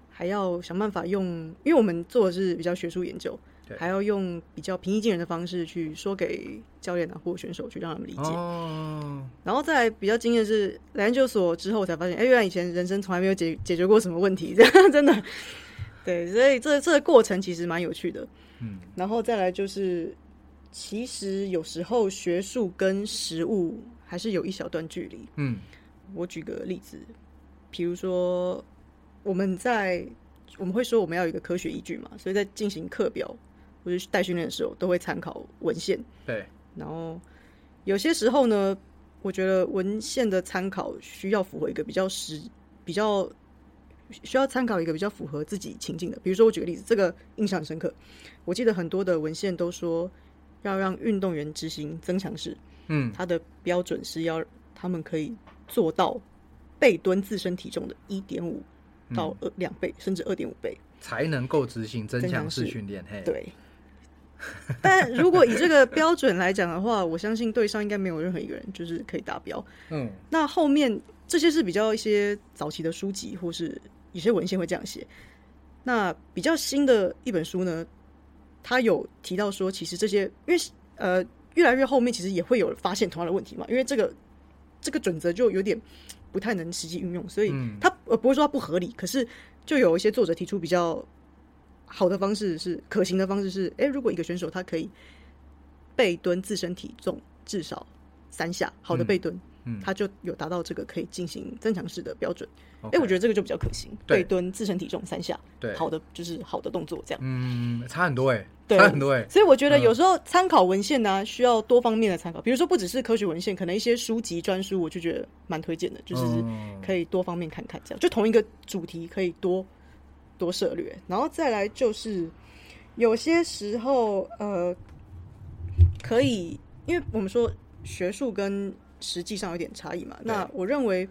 还要想办法用，因为我们做的是比较学术研究对，还要用比较平易近人的方式去说给教练啊或选手去让他们理嗯，解。哦，然后再来比较惊艳的是，来研究所之后我才发现，哎，原来以前人生从来没有解解决过什么问题，这 *laughs* 样真的。对，所以这这个过程其实蛮有趣的。嗯然后再来就是，其实有时候学术跟实物还是有一小段距离。嗯我举个例子，比如说我们在我们会说我们要有一个科学依据嘛，所以在进行课表或者是带训练的时候，都会参考文献。对，然后有些时候呢，我觉得文献的参考需要符合一个比较实、比较需要参考一个比较符合自己情境的。比如说，我举个例子，这个印象很深刻。我记得很多的文献都说要让运动员执行增强式，嗯它的标准是要他们可以做到背蹲自身体重的一点五到二两倍，甚至二点五倍。才能够执行增强式式训练。嘿，对。*laughs* 但如果以这个标准来讲的话，我相信队上应该没有任何一个人就是可以达标。嗯那后面这些是比较一些早期的书籍，或是有些文献会这样写。那比较新的一本书呢，它有提到说，其实这些因为呃越来越后面，其实也会有发现同样的问题嘛，因为这个这个准则就有点不太能实际运用，所以他呃不会说它不合理，可是就有一些作者提出比较好的方式是可行的方式是，诶，如果一个选手他可以背蹲自身体重至少三下，好的背蹲，嗯他就有达到这个可以进行增强式的标准。哎、我觉得这个就比较可行，对。蹲自身体重三下，对。好的就是好的动作这样。嗯，差很多哎，对。差很多哎。所以我觉得嗯。有时候参考文献呢、需要多方面的参考，比如说不只是科学文献，可能一些书籍专书，我就觉得蛮推荐的，就是嗯。可以多方面看看，这样就同一个主题可以多多涉略，然后再来就是有些时候呃，可以，因为我们说学术跟实际上有点差异嘛，那我认为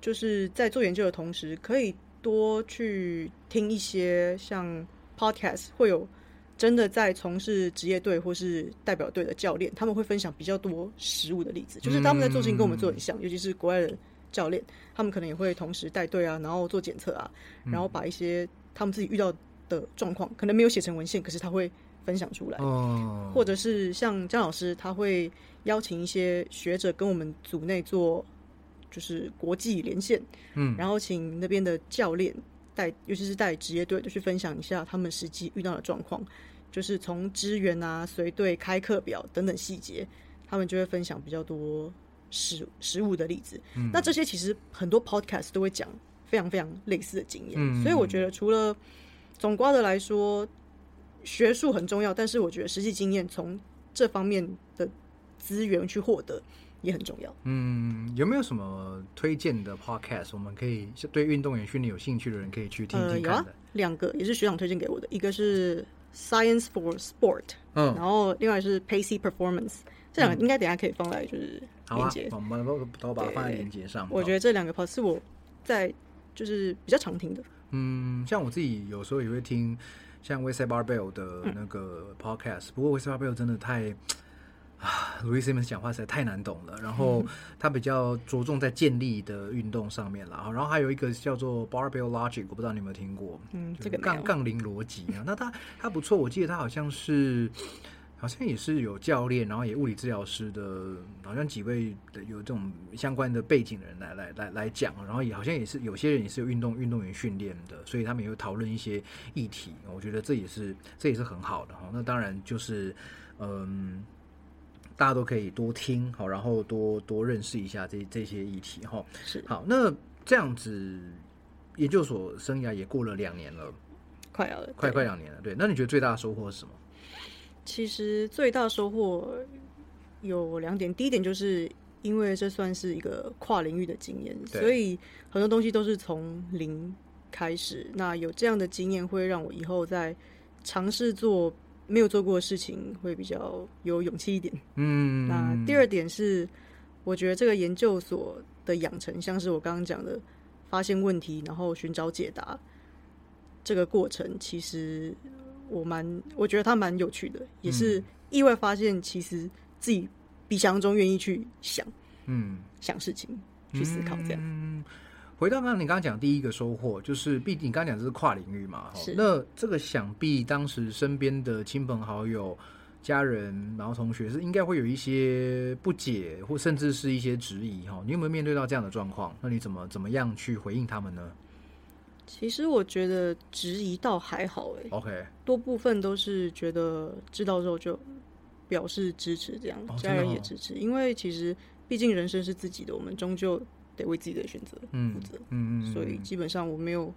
就是在做研究的同时，可以多去听一些像 podcast 会有。真的在从事职业队或是代表队的教练，他们会分享比较多实物的例子，就是他们在做事情跟我们做很像，尤其是国外的教练，他们可能也会同时带队啊，然后做检测啊，然后把一些他们自己遇到的状况，可能没有写成文献，可是他会分享出来。哦，或者是像张老师，他会邀请一些学者跟我们组内做，就是国际连线，嗯然后请那边的教练带，尤其是带职业队，就去分享一下他们实际遇到的状况，就是从支援啊、随队、开课表等等细节，他们就会分享比较多实实物的例子。嗯那这些其实很多 podcast 都会讲非常非常类似的经验，嗯所以我觉得除了总瓜的来说，学术很重要，但是我觉得实际经验从这方面的资源去获得也很重要。嗯，有没有什么推荐的 podcast？我们可以对运动员训练有兴趣的人可以去听呃，有啊听看的。，两个也是学长推荐给我的，一个是 Science for Sport，、嗯然后另外是 Pacey Performance，这两个应该等下可以放在就是连接。，我们都都把它放在对链接上。我觉得这两个 pod 是我在就是比较常听的。嗯，像我自己有时候也会听像 w e s t Barbell 的那个 podcast，、不过 w e s t Barbell 真的太啊，Louis Simmons 讲话实在太难懂了。然后他比较着重在建立的运动上面啦。然后还有一个叫做 Barbell Logic，我不知道你有没有听过？嗯，这个。杠杠铃逻辑啊，那他他不错，我记得他好像是好像也是有教练，然后也物理治疗师的，好像几位的有这种相关的背景的人来来来来讲，然后也好像也是有些人也是有运动运动员训练的，所以他们也会讨论一些议题。我觉得这也是这也是很好的哈。那当然就是嗯，大家都可以多听好，然后多多认识一下这这些议题哈。是好，那这样子研究所生涯也过了两年了，快要了，快快两年了。对，那你觉得最大的收获是什么？其实最大收获有两点，第一点就是因为这算是一个跨领域的经验，所以很多东西都是从零开始。那有这样的经验，会让我以后在尝试做没有做过的事情，会比较有勇气一点。嗯，那第二点是，我觉得这个研究所的养成，像是我刚刚讲的，发现问题，然后寻找解答，这个过程，其实我蛮，我觉得他蛮有趣的，也是意外发现，其实自己比想象中愿意去想嗯。想事情，去思考这样。嗯，回到刚刚你刚刚讲第一个收获，就是毕竟你刚刚讲这是跨领域嘛，哈那这个想必当时身边的亲朋好友、家人，然后同学是应该会有一些不解，或甚至是一些质疑，哈。你有没有面对到这样的状况？那你怎么怎么样去回应他们呢其实我觉得质疑倒还好、欸，？OK，多部分都是觉得知道之后就表示支持，这样、家人也支持，因为其实毕竟人生是自己的，我们终究得为自己的选择嗯负责，嗯嗯，所以基本上我没有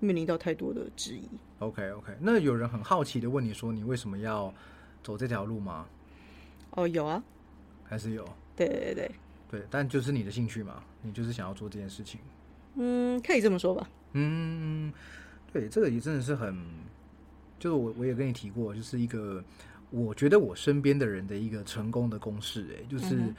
面临到太多的质疑。OK OK。那有人很好奇的问你说，你为什么要走这条路吗？哦，有啊，还是有？对对对，对，但就是你的兴趣嘛，你就是想要做这件事情。嗯，可以这么说吧。嗯，对，这个也真的是很，就是我我也跟你提过，就是一个我觉得我身边的人的一个成功的公式，哎，就是。嗯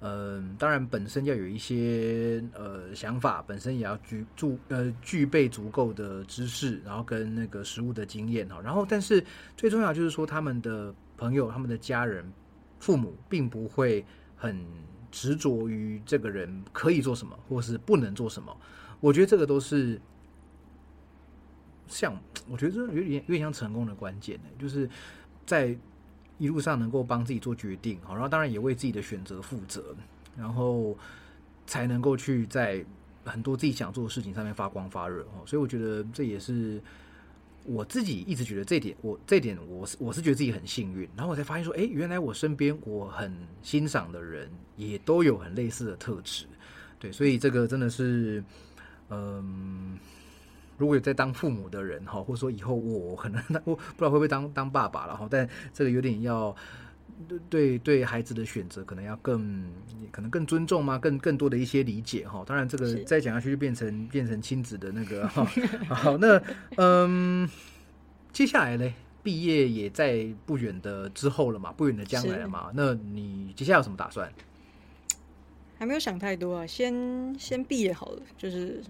嗯，当然，本身要有一些呃想法，本身也要具足呃具备足够的知识，然后跟那个实物的经验哈。然后，但是最重要就是说，他们的朋友、他们的家人、父母，并不会很执着于这个人可以做什么，或是不能做什么。我觉得这个都是像，我觉得这有点有点像成功的关键呢，就是在一路上能够帮自己做决定，好，然后当然也为自己的选择负责，然后才能够去在很多自己想做的事情上面发光发热哦。所以我觉得这也是我自己一直觉得这点，我这点我是我是觉得自己很幸运，然后我才发现说，哎，原来我身边我很欣赏的人也都有很类似的特质，对，所以这个真的是，嗯。如果有在当父母的人哈，或者说以后我可能 *laughs* 我不知道会不会当当爸爸了哈，但这个有点要对对对孩子的选择可能要更可能更尊重嘛，更更多的一些理解哈。当然这个再讲下去就变成变成亲子的那个哈。*laughs* 好，那嗯，接下来呢，毕业也在不远的之后了嘛，不远的将来了嘛。那你接下来有什么打算？还没有想太多啊，先先毕业好了，就是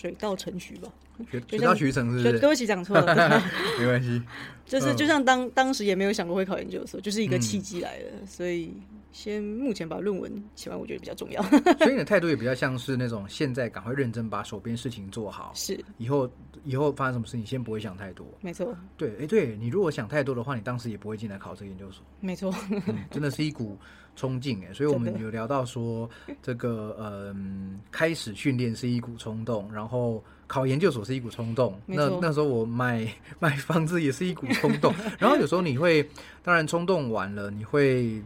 水到渠成吧。学学就像到渠成是不是？对对不起，讲错了，*laughs* 没关系。就是嗯就像当当时也没有想过会考研究所，就是一个嗯契机来的，所以先目前把论文写完，我觉得比较重要。*laughs* 所以你的态度也比较像是那种现在赶快认真把手边事情做好，是，以后以后发生什么事情先不会想太多。没错，对，哎，对你如果想太多的话，你当时也不会进来考这个研究所，没错，嗯真的是一股冲劲哎。*laughs* 所以我们有聊到说，这个嗯，开始训练是一股冲动，然后考研究所是一股冲动。那那时候我买买房子也是一股冲动，然后有时候你会，当然冲动完了，你会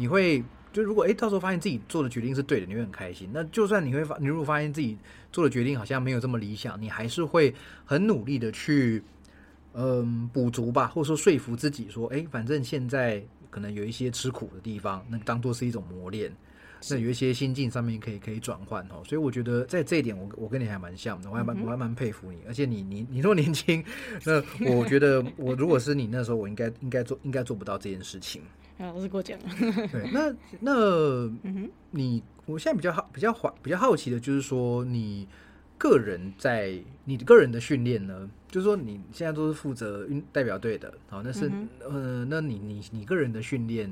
你会。就如果哎，到时候发现自己做的决定是对的，你会很开心。那就算你会发，你如果发现自己做的决定好像没有这么理想，你还是会很努力的去嗯，补足吧，或者说说服自己说，哎，反正现在可能有一些吃苦的地方，那当做是一种磨练。那有一些心境上面可以可以转换哦，所以我觉得在这一点我我跟你还蛮像的，我还蛮、我还蛮佩服你，而且你你你那么年轻，那我觉得 *laughs* 我如果是你那时候，我应该应该做应该做不到这件事情。啊，老师给我讲了，对，那 *laughs* 那你我现在比较好比较好比较好奇的就是说，你个人在你个人的训练呢，就是说你现在都是负责运代表队的，好，那是、嗯呃，那你你你个人的训练，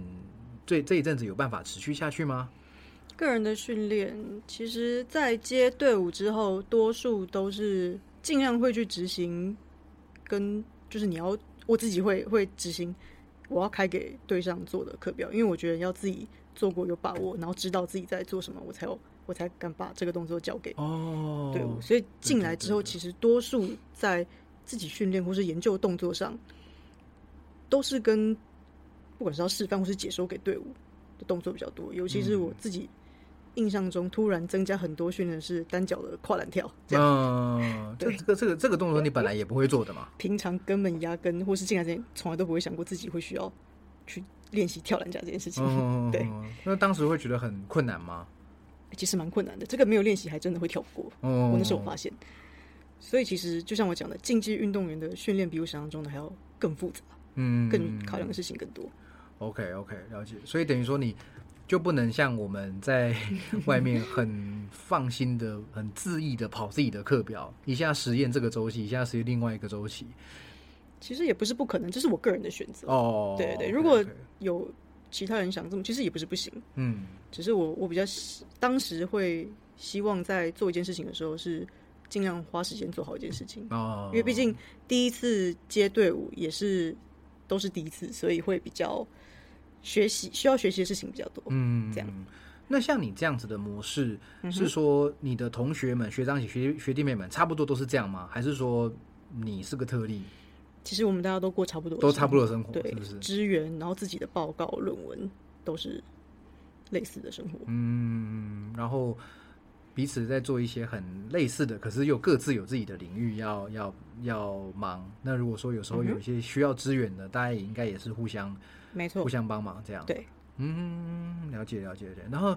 这这一阵子有办法持续下去吗？个人的训练，其实，在接队伍之后，多数都是尽量会去执行，跟就是你要我自己会会执行我要开给对象做的课表，因为我觉得要自己做过有把握，然后知道自己在做什么，我才有我才敢把这个动作交给哦，队伍。所以进来之后，其实多数在自己训练或是研究动作上，都是跟不管是要示范或是解说给队伍的动作比较多。尤其是嗯我自己印象中，突然增加很多训练是单脚的跨栏跳，这样。嗯，这对这个这个这个动作你本来也不会做的嘛，平常根本压根或是进来之前，从来都不会想过自己会需要去练习跳栏架这件事情。嗯，对，那当时会觉得很困难吗？其实蛮困难的，这个没有练习还真的会跳不过。哦，我那时候发现，所以其实就像我讲的，竞技运动员的训练比我想象中的还要更复杂，嗯，更考量的事情更多。OK OK，了解。所以等于说你就不能像我们在 *laughs* 外面很放心的、很恣意的跑自己的课表，一下实验这个周期，一下实验另外一个周期。其实也不是不可能，这是我个人的选择。哦，对对如果有其他人想这么，其实也不是不行，嗯只是我我比较希当时会希望在做一件事情的时候是尽量花时间做好一件事情。哦，因为毕竟第一次接队伍也是都是第一次，所以会比较学习需要学习的事情比较多。嗯这样。那像你这样子的模式，嗯是说你的同学们、学长姐、学学弟妹们差不多都是这样吗？还是说你是个特例，其实我们大家都过差不多都，差不多的生活，对是不是？支援，然后自己的报告、论文都是类似的生活。嗯，然后彼此在做一些很类似的，可是又各自有自己的领域要要要忙。那如果说有时候有一些需要支援的，大家也应该也是互相没错互，相帮忙这样。对，嗯，了解了解。然后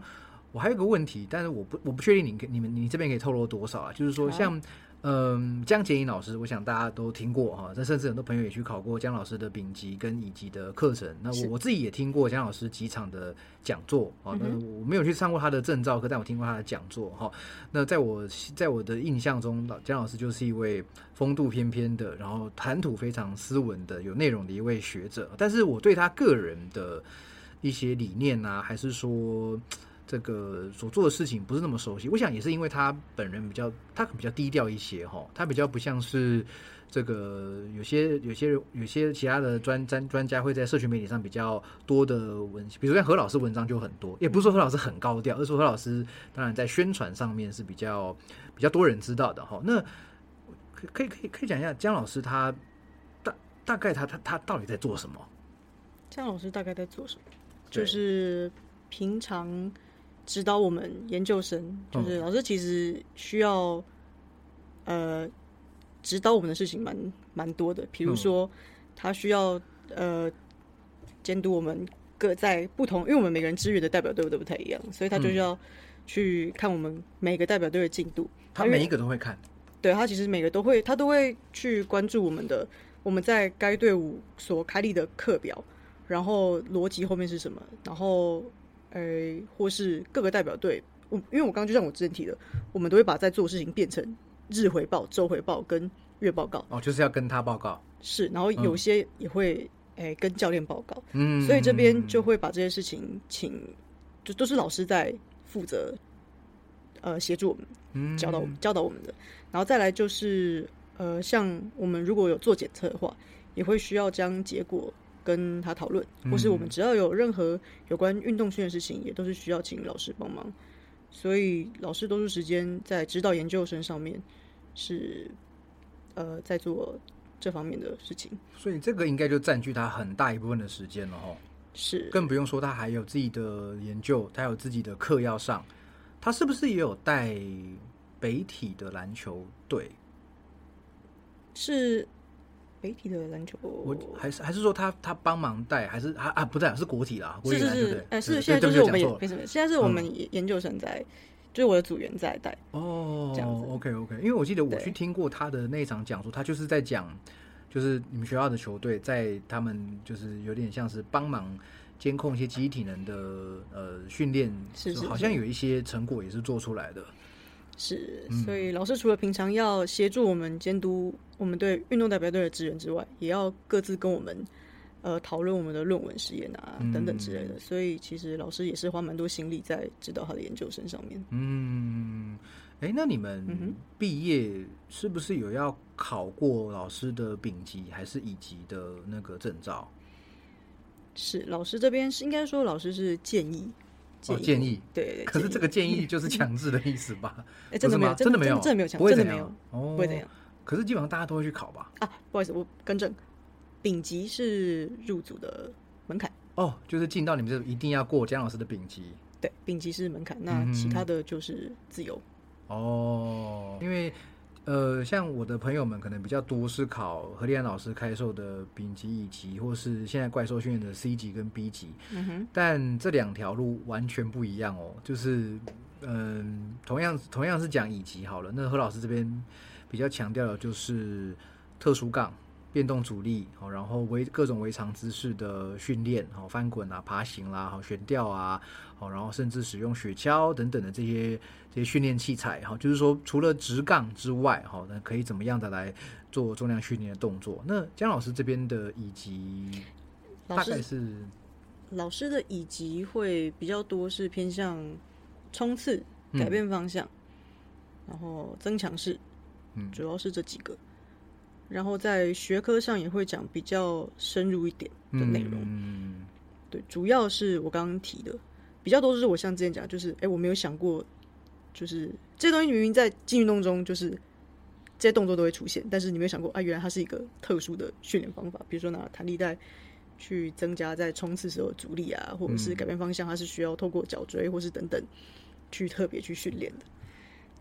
我还有个问题，但是我不我不确定你你们你这边可以透露多少啊？就是说好像。嗯，江洁颖老师，我想大家都听过哈，这甚至很多朋友也去考过江老师的丙级跟乙级的课程。那我我自己也听过江老师几场的讲座啊，那嗯我没有去上过他的证照课，但我听过他的讲座哈。那在我在我的印象中，老江老师就是一位风度翩翩的，然后谈吐非常斯文的、有内容的一位学者。但是我对他个人的一些理念啊，还是说这个所做的事情不是那么熟悉。我想也是因为他本人比较，他比较低调一些哈，他比较不像是。这个有些有些有些其他的专专专家会在社群媒体上比较多的文，比如像何老师文章就很多，也不是说何老师很高调，而是说何老师当然在宣传上面是比较比较多人知道的哈。那可可以可以可以讲一下姜老师他大大概他他他到底在做什么？姜老师大概在做什么？就是平常指导我们研究生，嗯。就是老师其实需要呃指导我们的事情蛮蛮多的，比如说他需要呃监督我们各在不同，因为我们每个人支援的代表队伍都不太一样，所以他就是要去看我们每个代表队的进度。他每一个都会看，对他其实每个都会，他都会去关注我们的我们在该队伍所开立的课表，然后逻辑后面是什么，然后呃或是各个代表队，我因为我刚刚就像我之前提的，我们都会把在做的事情变成日回报、周回报跟月报告，哦，就是要跟他报告，是，然后有些也会诶、跟教练报告，嗯，所以这边就会把这些事情请，就都是老师在负责，呃，协助我们。嗯教导我们教导我们的。然后再来就是呃，像我们如果有做检测的话，也会需要将结果跟他讨论，或是我们只要有任何有关运动训练的事情，也都是需要请老师帮忙。所以老师多数时间在指导研究生上面是呃在做这方面的事情。所以这个应该就占据他很大一部分的时间了哦。是更不用说他还有自己的研究，他有自己的课要上，他是不是也有带北体的篮球队？是北体的篮球，我还是还是说他他帮忙带，还是啊啊不对，是国体啦，国体篮球队是，，哎，对？是现在就是我们对不起讲错了。也没什么，现在是我们研研究生在，就是我的组员在带。哦，这样子。OK OK，因为我记得我去听过他的那一场讲座，他就是在讲，就是你们学校的球队在他们就是有点像是帮忙监控一些集体能的呃训练，是是好像有一些成果也是做出来的。是，嗯所以老师除了平常要协助我们监督我们对运动代表队的支援之外，也要各自跟我们呃讨论我们的论文实验啊嗯等等之类的。所以其实老师也是花蛮多心力在指导他的研究生上面。嗯，哎，那你嗯们毕业是不是有要考过老师的丙级还是乙级的那个证照？是老师这边是应该说老师是建议，哦，建议。对。可是这个建议 *laughs* 就是强制的意思吧？哎，真的没有，真的没有，真的没有强，不会怎样，哦，不会怎样。可是基本上大家都会去考吧？啊，不好意思，我更正，丙级是入组的门槛。哦，就是进到你们这一定要过姜老师的丙级。对，丙级是门槛，那其他的就是自由。哦，因为呃，像我的朋友们可能比较多是考何立安老师开授的丙级、乙级，或是现在怪兽训练的 C 级跟 B 级。嗯哼。但这两条路完全不一样哦，就是嗯，同样同样是讲乙级好了，那何老师这边比较强调的就是特殊杠。变动阻力，好，然后围各种围场姿势的训练，好，翻滚啊、爬行啦，好，悬吊啊，好，然后甚至使用雪橇等等的这些这些训练器材，哈，就是说除了直杠之外，哈，那可以怎么样的来做重量训练的动作？那姜老师这边的以及大概是老师的以及会比较多，是偏向冲刺、改变方向，然后增强式，嗯，主要是这几个。然后在学科上也会讲比较深入一点的内容，嗯，对，主要是我刚刚提的比较多，是我像之前讲，就是哎，我没有想过，就是这些东西明明在进运动中，就是这些动作都会出现，但是你没有想过啊，原来它是一个特殊的训练方法，比如说拿弹力带去增加在冲刺时候的阻力啊，或者是改变方向，它是需要透过脚椎或是等等去特别去训练的，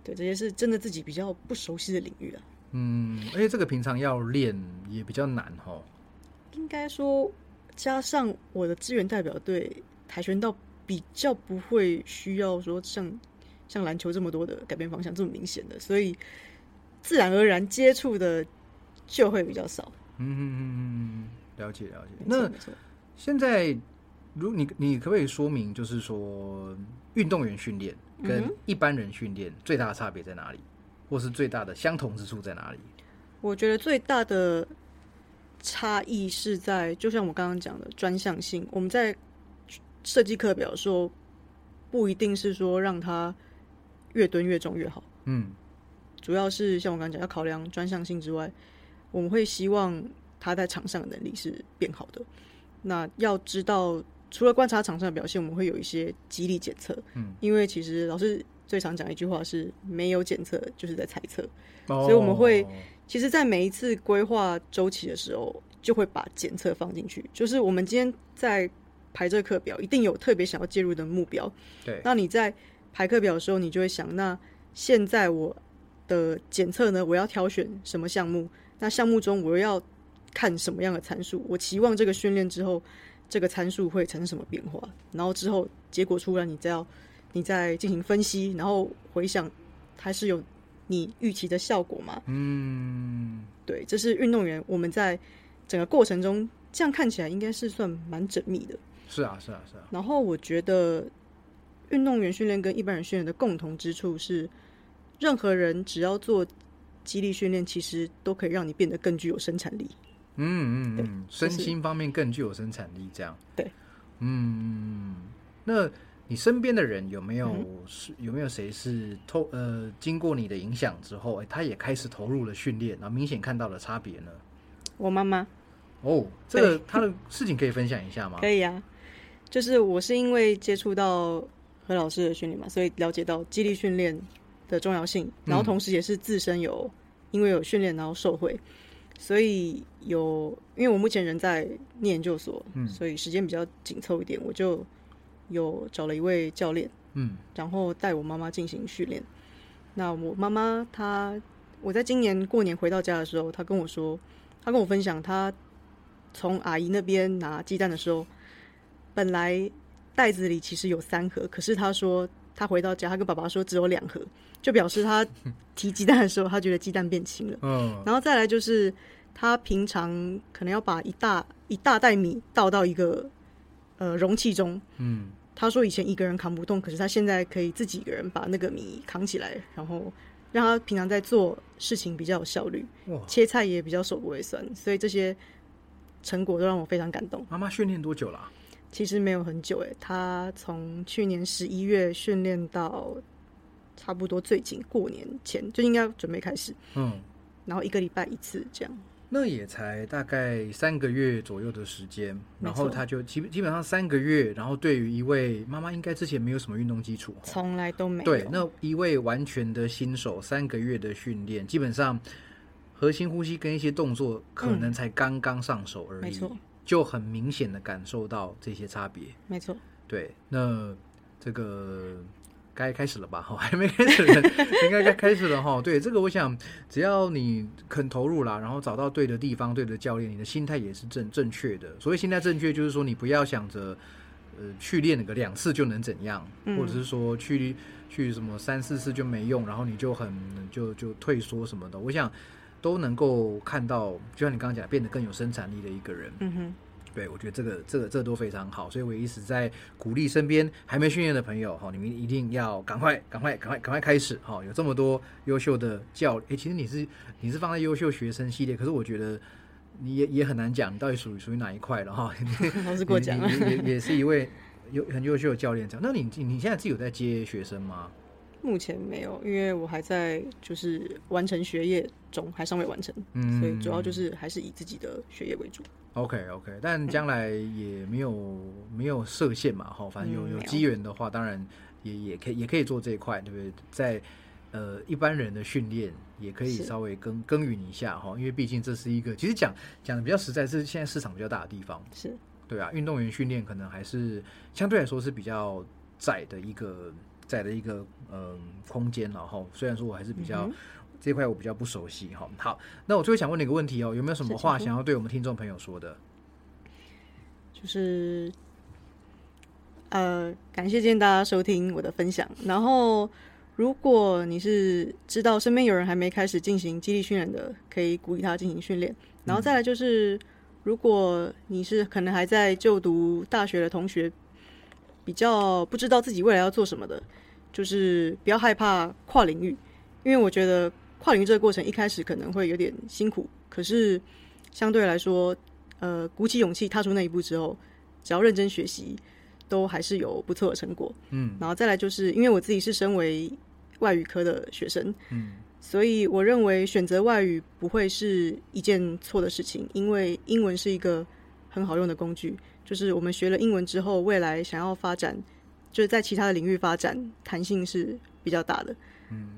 对，这些是真的自己比较不熟悉的领域啊。嗯，而且这个平常要练也比较难哦。应该说，加上我的资源代表队跆拳道比较不会需要说像像篮球这么多的改变方向这么明显的，所以自然而然接触的就会比较少。嗯嗯嗯嗯，了解了解。那现在，如你你可不可以说明，就是说运动员训练跟一般人训练最大的差别在哪里？或是最大的相同之处在哪里？我觉得最大的差异是在，就像我刚刚讲的专项性。我们在设计课表说，不一定是说让他越蹲越重越好。嗯，主要是像我刚刚讲，要考量专项性之外，我们会希望他在场上的能力是变好的。那要知道，除了观察场上的表现，我们会有一些激励检测。嗯，因为其实老师。最常讲一句话是没有检测就是在猜测，所以我们会其实，在每一次规划周期的时候，就会把检测放进去。就是我们今天在排这课表，一定有特别想要介入的目标。对，那你在排课表的时候，你就会想，那现在我的检测呢，我要挑选什么项目？那项目中我又要看什么样的参数？我期望这个训练之后，这个参数会产生什么变化？然后之后结果出来，你再要。你再进行分析，然后回想，还是有你预期的效果吗？嗯，对，这是运动员我们在整个过程中，这样看起来应该是算蛮缜密的。是啊，是啊，是啊。然后我觉得，运动员训练跟一般人训练的共同之处是，任何人只要做激励训练，其实都可以让你变得更具有生产力。嗯嗯嗯，身心方面更具有生产力，这样。对，嗯，那。你身边的人有没有是有没有谁是透呃经过你的影响之后，哎，他也开始投入了训练，然后明显看到了差别呢？我妈妈。哦，这个他的事情可以分享一下吗？可以啊，就是我是因为接触到何老师的训练嘛，所以了解到激励训练的重要性，然后同时也是自身有因为有训练然后受惠，所以有因为我目前人在念研究所，嗯，所以时间比较紧凑一点，我就。有找了一位教练，嗯，然后带我妈妈进行训练。那我妈妈她，我在今年过年回到家的时候，她跟我说，她跟我分享，她从阿姨那边拿鸡蛋的时候，本来袋子里其实有三盒，可是他说他回到家，他跟爸爸说只有两盒，就表示他提鸡蛋的时候，他觉得鸡蛋变轻了。嗯，然后再来就是他平常可能要把一大一大袋米倒到一个呃容器中，嗯。他说以前一个人扛不动，可是他现在可以自己一个人把那个米扛起来，然后让他平常在做事情比较有效率，切菜也比较手不会酸，所以这些成果都让我非常感动。妈妈训练多久了？其实没有很久诶，他从去年十一月训练到差不多最近过年前就应该准备开始，嗯，然后一个礼拜一次这样。那也才大概三个月左右的时间，然后他就基基本上三个月，然后对于一位妈妈，应该之前没有什么运动基础，从来都没有。对，那一位完全的新手，三个月的训练，基本上核心呼吸跟一些动作可能才刚刚上手而已，嗯没错，就很明显的感受到这些差别。没错，对，那这个该开始了吧？哈，*laughs* 还没开始呢，*laughs* 应该该开始了哈。对，这个我想，只要你肯投入啦，然后找到对的地方、对的教练，你的心态也是正正确的。所谓心态正确，就是说你不要想着。呃，去练个两次就能怎样，嗯或者是说去去什么三四次就没用，然后你就很就就退缩什么的。我想都能够看到，就像你刚刚讲，变得更有生产力的一个人。嗯哼，对，我觉得这个这个这个都非常好，所以我一直在鼓励身边还没训练的朋友哈，你们一定要赶快赶快赶快赶快开始哈！有这么多优秀的教，诶，其实你是你是放在优秀学生系列，可是我觉得你也也很难讲你到底属于属于哪一块了哈。老师过奖。也也是一位有很优秀的教练这样。那你你现在自己有在接学生吗？目前没有，因为我还在就是完成学业中，还尚未完成，嗯。所以主要就是还是以自己的学业为主。OK OK，但将来也没有没有设限嘛，哈，反正有有机缘的话，当然也也可以也可以做这一块，对不对？在呃一般人的训练也可以稍微耕耕耘一下哈，因为毕竟这是一个其实讲讲的比较实在，是现在市场比较大的地方，是，对啊，运动员训练可能还是相对来说是比较窄的一个窄的一个嗯、空间了哈。虽然说我还是比较、嗯这块我比较不熟悉哈。好，那我最后想问你一个问题哦，有没有什么话想要对我们听众朋友说的？就是呃，感谢今天大家收听我的分享。然后，如果你是知道身边有人还没开始进行激励训练的，可以鼓励他进行训练。然后再来就是，如果你是可能还在就读大学的同学，比较不知道自己未来要做什么的，就是不要害怕跨领域，因为我觉得跨领域这个过程一开始可能会有点辛苦，可是相对来说，呃，鼓起勇气踏出那一步之后，只要认真学习，都还是有不错的成果。嗯然后再来就是因为我自己是身为外语科的学生，嗯所以我认为选择外语不会是一件错的事情，因为英文是一个很好用的工具。就是我们学了英文之后，未来想要发展，就是在其他的领域发展，弹性是比较大的。嗯，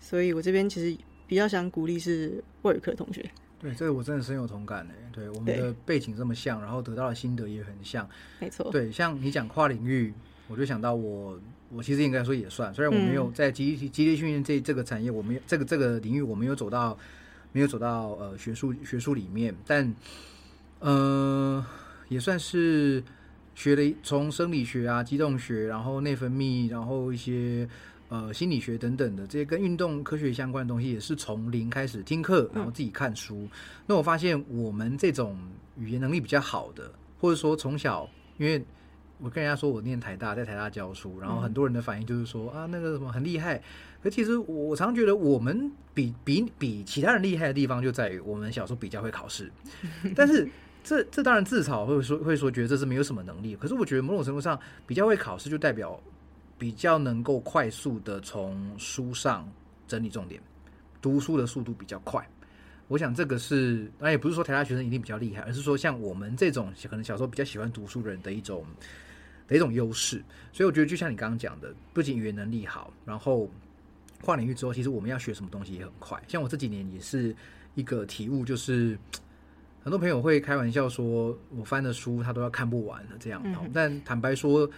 所以我这边其实比较想鼓励是外语科同学。对，这个我真的深有同感诶。对，我们的背景这么像，然后得到的心得也很像。没错，对，像你讲跨领域，我就想到我，我其实应该说也算，虽然我没有嗯在激励激励训练这这个产业，我没有这个这个领域我没有走到没有走到呃学术学术里面，但呃也算是学了从生理学啊、机动学，然后内分泌，然后一些。呃，心理学等等的这些跟运动科学相关的东西，也是从零开始听课，然后自己看书。那我发现我们这种语言能力比较好的，或者说从小，因为我跟人家说我念台大，在台大教书，然后很多人的反应就是说、啊，那个什么很厉害。可其实我常觉得我们比比比其他人厉害的地方就在于我们小时候比较会考试，*laughs* 但是。这这当然自嘲会说会说觉得这是没有什么能力，可是我觉得某种程度上比较会考试就代表比较能够快速的从书上整理重点，读书的速度比较快。我想这个是，当然也不是说台大学生一定比较厉害，而是说像我们这种可能小时候比较喜欢读书人的一种的一种优势。所以我觉得就像你刚刚讲的，不仅语言能力好，然后跨领域之后，其实我们要学什么东西也很快。像我这几年也是一个体悟，就是很多朋友会开玩笑说，我翻的书他都要看不完了这样。嗯但坦白说，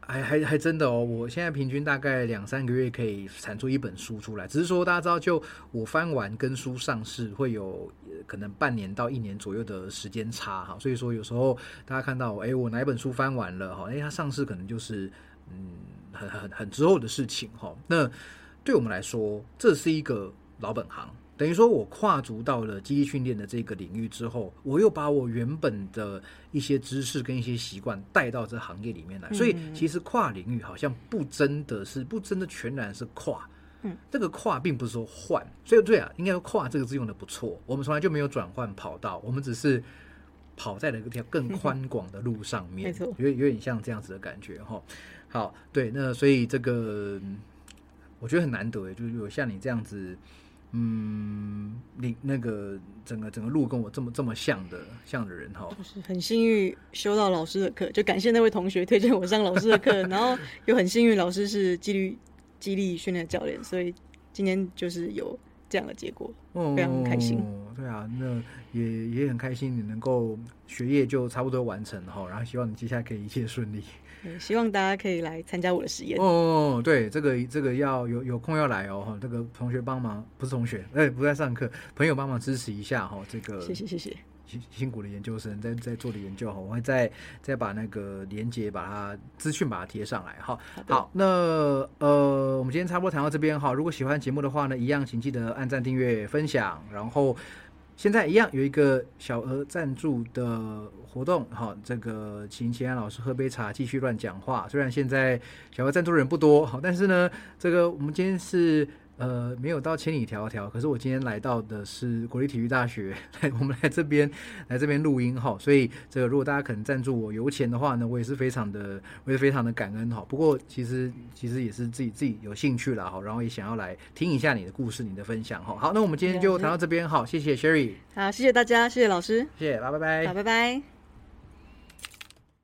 还还还真的哦，我现在平均大概两三个月可以产出一本书出来。只是说大家知道，就我翻完跟书上市会有呃可能半年到一年左右的时间差哈，所以说有时候大家看到，哎，我哪一本书翻完了哈，哎，它上市可能就是嗯很很很之后的事情哈。那对我们来说，这是一个老本行。等于说，我跨足到了基地训练的这个领域之后，我又把我原本的一些知识跟一些习惯带到这行业里面来。所以，其实跨领域好像不真的是不真的全然是跨，嗯，这个跨并不是说换。所以，对啊，应该说跨这个字用的不错。我们从来就没有转换跑道，我们只是跑在了一条更宽 *laughs* 广的路上面，没错有有点像这样子的感觉哈。好，对，那所以这个嗯我觉得很难得诶，就是有像你这样子。嗯，你那个整个整个路跟我这么这么像的像的人哈。就是很幸运修到老师的课，就感谢那位同学推荐我上老师的课，然后又很幸运老师是纪律激励训练教练，所以今天就是有这样的结果，非常开心。对啊，那也也很开心，你能够学业就差不多完成哈，然后希望你接下来可以一切顺利。希望大家可以来参加我的实验哦。对，这个这个要有有空要来哦哈。这个同学帮忙，不是同学，哎，不在上课，朋友帮忙支持一下哈。这个谢谢谢谢辛辛苦的研究生在在做的研究哈，我会再再把那个连接把它资讯把它贴上来哈。好，那呃，我们今天差不多谈到这边哈。如果喜欢节目的话呢，一样请记得按赞、订阅、分享，然后。现在一样有一个小额赞助的活动，好，这个请秦安老师喝杯茶，继续乱讲话。虽然现在小额赞助人不多，好，但是呢，这个我们今天是。呃，没有到千里迢迢，可是我今天来到的是国立体育大学，*laughs* 来我们来这边来这边录音哈，所以这个如果大家可能赞助我油钱的话呢，我也是非常的，我也非常的感恩哈。不过其实其实也是自己自己有兴趣了哈，然后也想要来听一下你的故事，你的分享哈。好，那我们今天就谈到这边，好，谢谢 Sherry，好，谢谢大家，谢谢老师，谢谢，拜拜拜，好，拜拜。